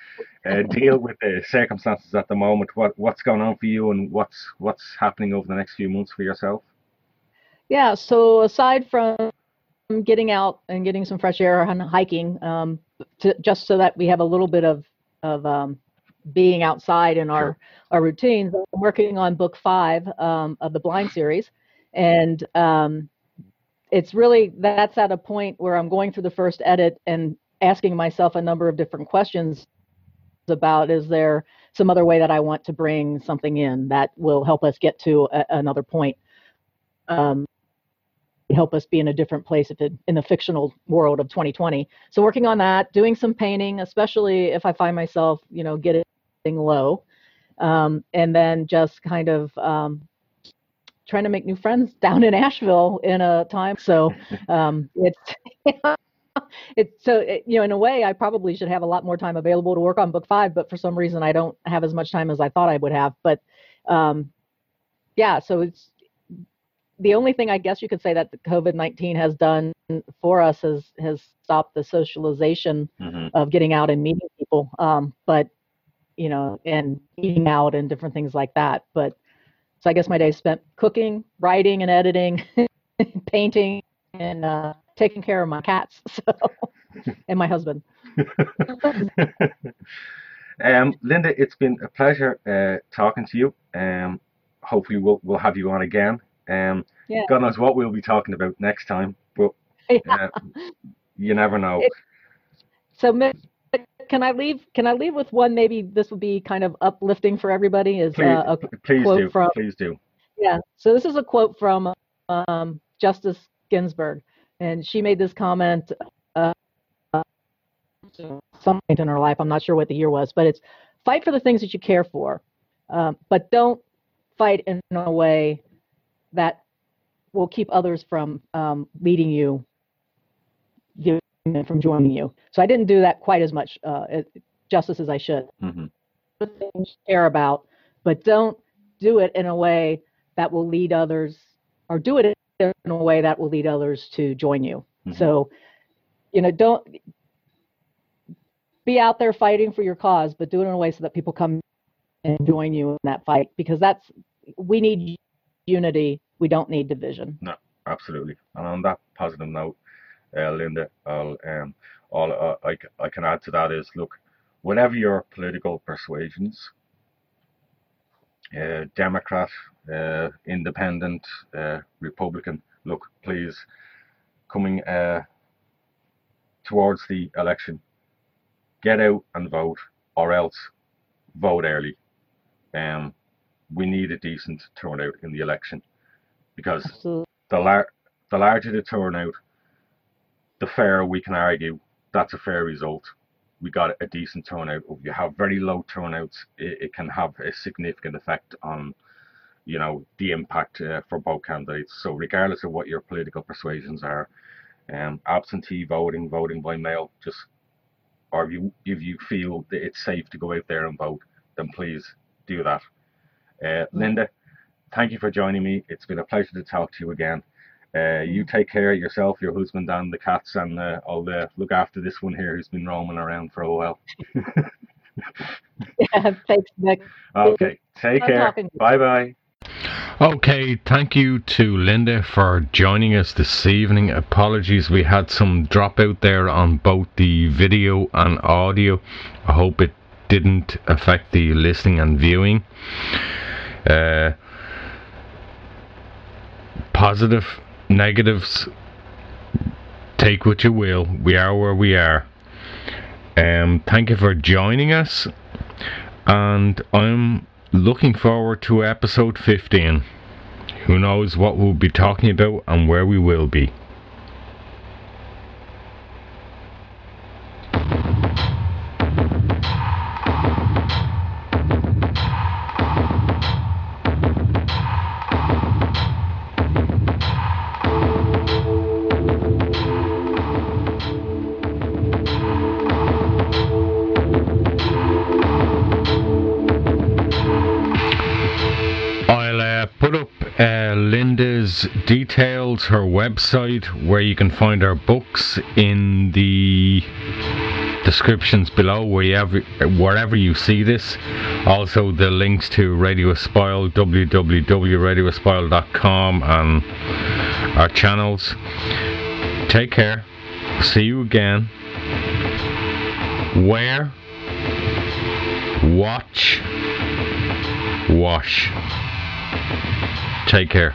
uh, deal with the circumstances at the moment? What what's going on for you, and what's what's happening over the next few months for yourself? Yeah, so aside from getting out and getting some fresh air and hiking, um, to, just so that we have a little bit of of um, being outside in our our routines, I'm working on book five um, of the Blind series, and um, it's really that's at a point where I'm going through the first edit and asking myself a number of different questions about is there some other way that I want to bring something in that will help us get to a, another point. Um, help us be in a different place if it, in the fictional world of 2020. So working on that, doing some painting, especially if I find myself, you know, getting low, um, and then just kind of um, trying to make new friends down in Asheville in a time. So um, it's it's so it, you know in a way I probably should have a lot more time available to work on book five, but for some reason I don't have as much time as I thought I would have. But um, yeah, so it's the only thing I guess you could say that the COVID nineteen has done for us has has stopped the socialization mm-hmm. of getting out and meeting people. Um, but you know, and eating out and different things like that. But so I guess my day spent cooking, writing, and editing, painting, and uh, taking care of my cats. So, and my husband. um, Linda, it's been a pleasure uh, talking to you. Um, hopefully we'll we'll have you on again. Um, yeah. God knows what we'll be talking about next time, but uh, you never know. It, so can I leave? Can I leave with one? Maybe this would be kind of uplifting for everybody. Is please, uh, a please quote do. From, please do. Yeah. So this is a quote from um, Justice Ginsburg, and she made this comment uh, some point in her life. I'm not sure what the year was, but it's fight for the things that you care for, um, but don't fight in a way that will keep others from um, leading you from joining you. So I didn't do that quite as much uh, justice as I should. Mm-hmm. Things care about, but don't do it in a way that will lead others, or do it in a way that will lead others to join you. Mm-hmm. So, you know, don't be out there fighting for your cause, but do it in a way so that people come and join you in that fight because that's we need unity. We don't need division. No, absolutely. And on that positive note, Linda. I'll, um, all uh, I, I can add to that is look, whatever your political persuasions, uh, Democrat, uh, Independent, uh, Republican, look, please, coming uh, towards the election, get out and vote, or else vote early. Um, we need a decent turnout in the election because the lar- the larger the turnout, the fair we can argue that's a fair result. We got a decent turnout. If you have very low turnouts, it, it can have a significant effect on, you know, the impact uh, for both candidates. So regardless of what your political persuasions are, um, absentee voting, voting by mail, just or if you if you feel that it's safe to go out there and vote, then please do that. Uh, Linda, thank you for joining me. It's been a pleasure to talk to you again. Uh, you take care of yourself, your husband, and the cats, and uh, I'll uh, look after this one here who's been roaming around for a while. yeah, thanks, Nick. Okay, take care. Bye bye. Okay, thank you to Linda for joining us this evening. Apologies, we had some dropout there on both the video and audio. I hope it didn't affect the listening and viewing. Uh, positive negatives, take what you will. We are where we are. Um, thank you for joining us, and I'm looking forward to episode 15. Who knows what we'll be talking about and where we will be. Details, her website, where you can find her books in the descriptions below wherever wherever you see this. Also the links to Radio Aspire, www.radioaspire.com and our channels. Take care. See you again. Wear watch wash. Take care.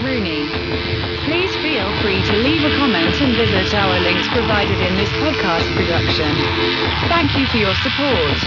and visit our links provided in this podcast production. Thank you for your support.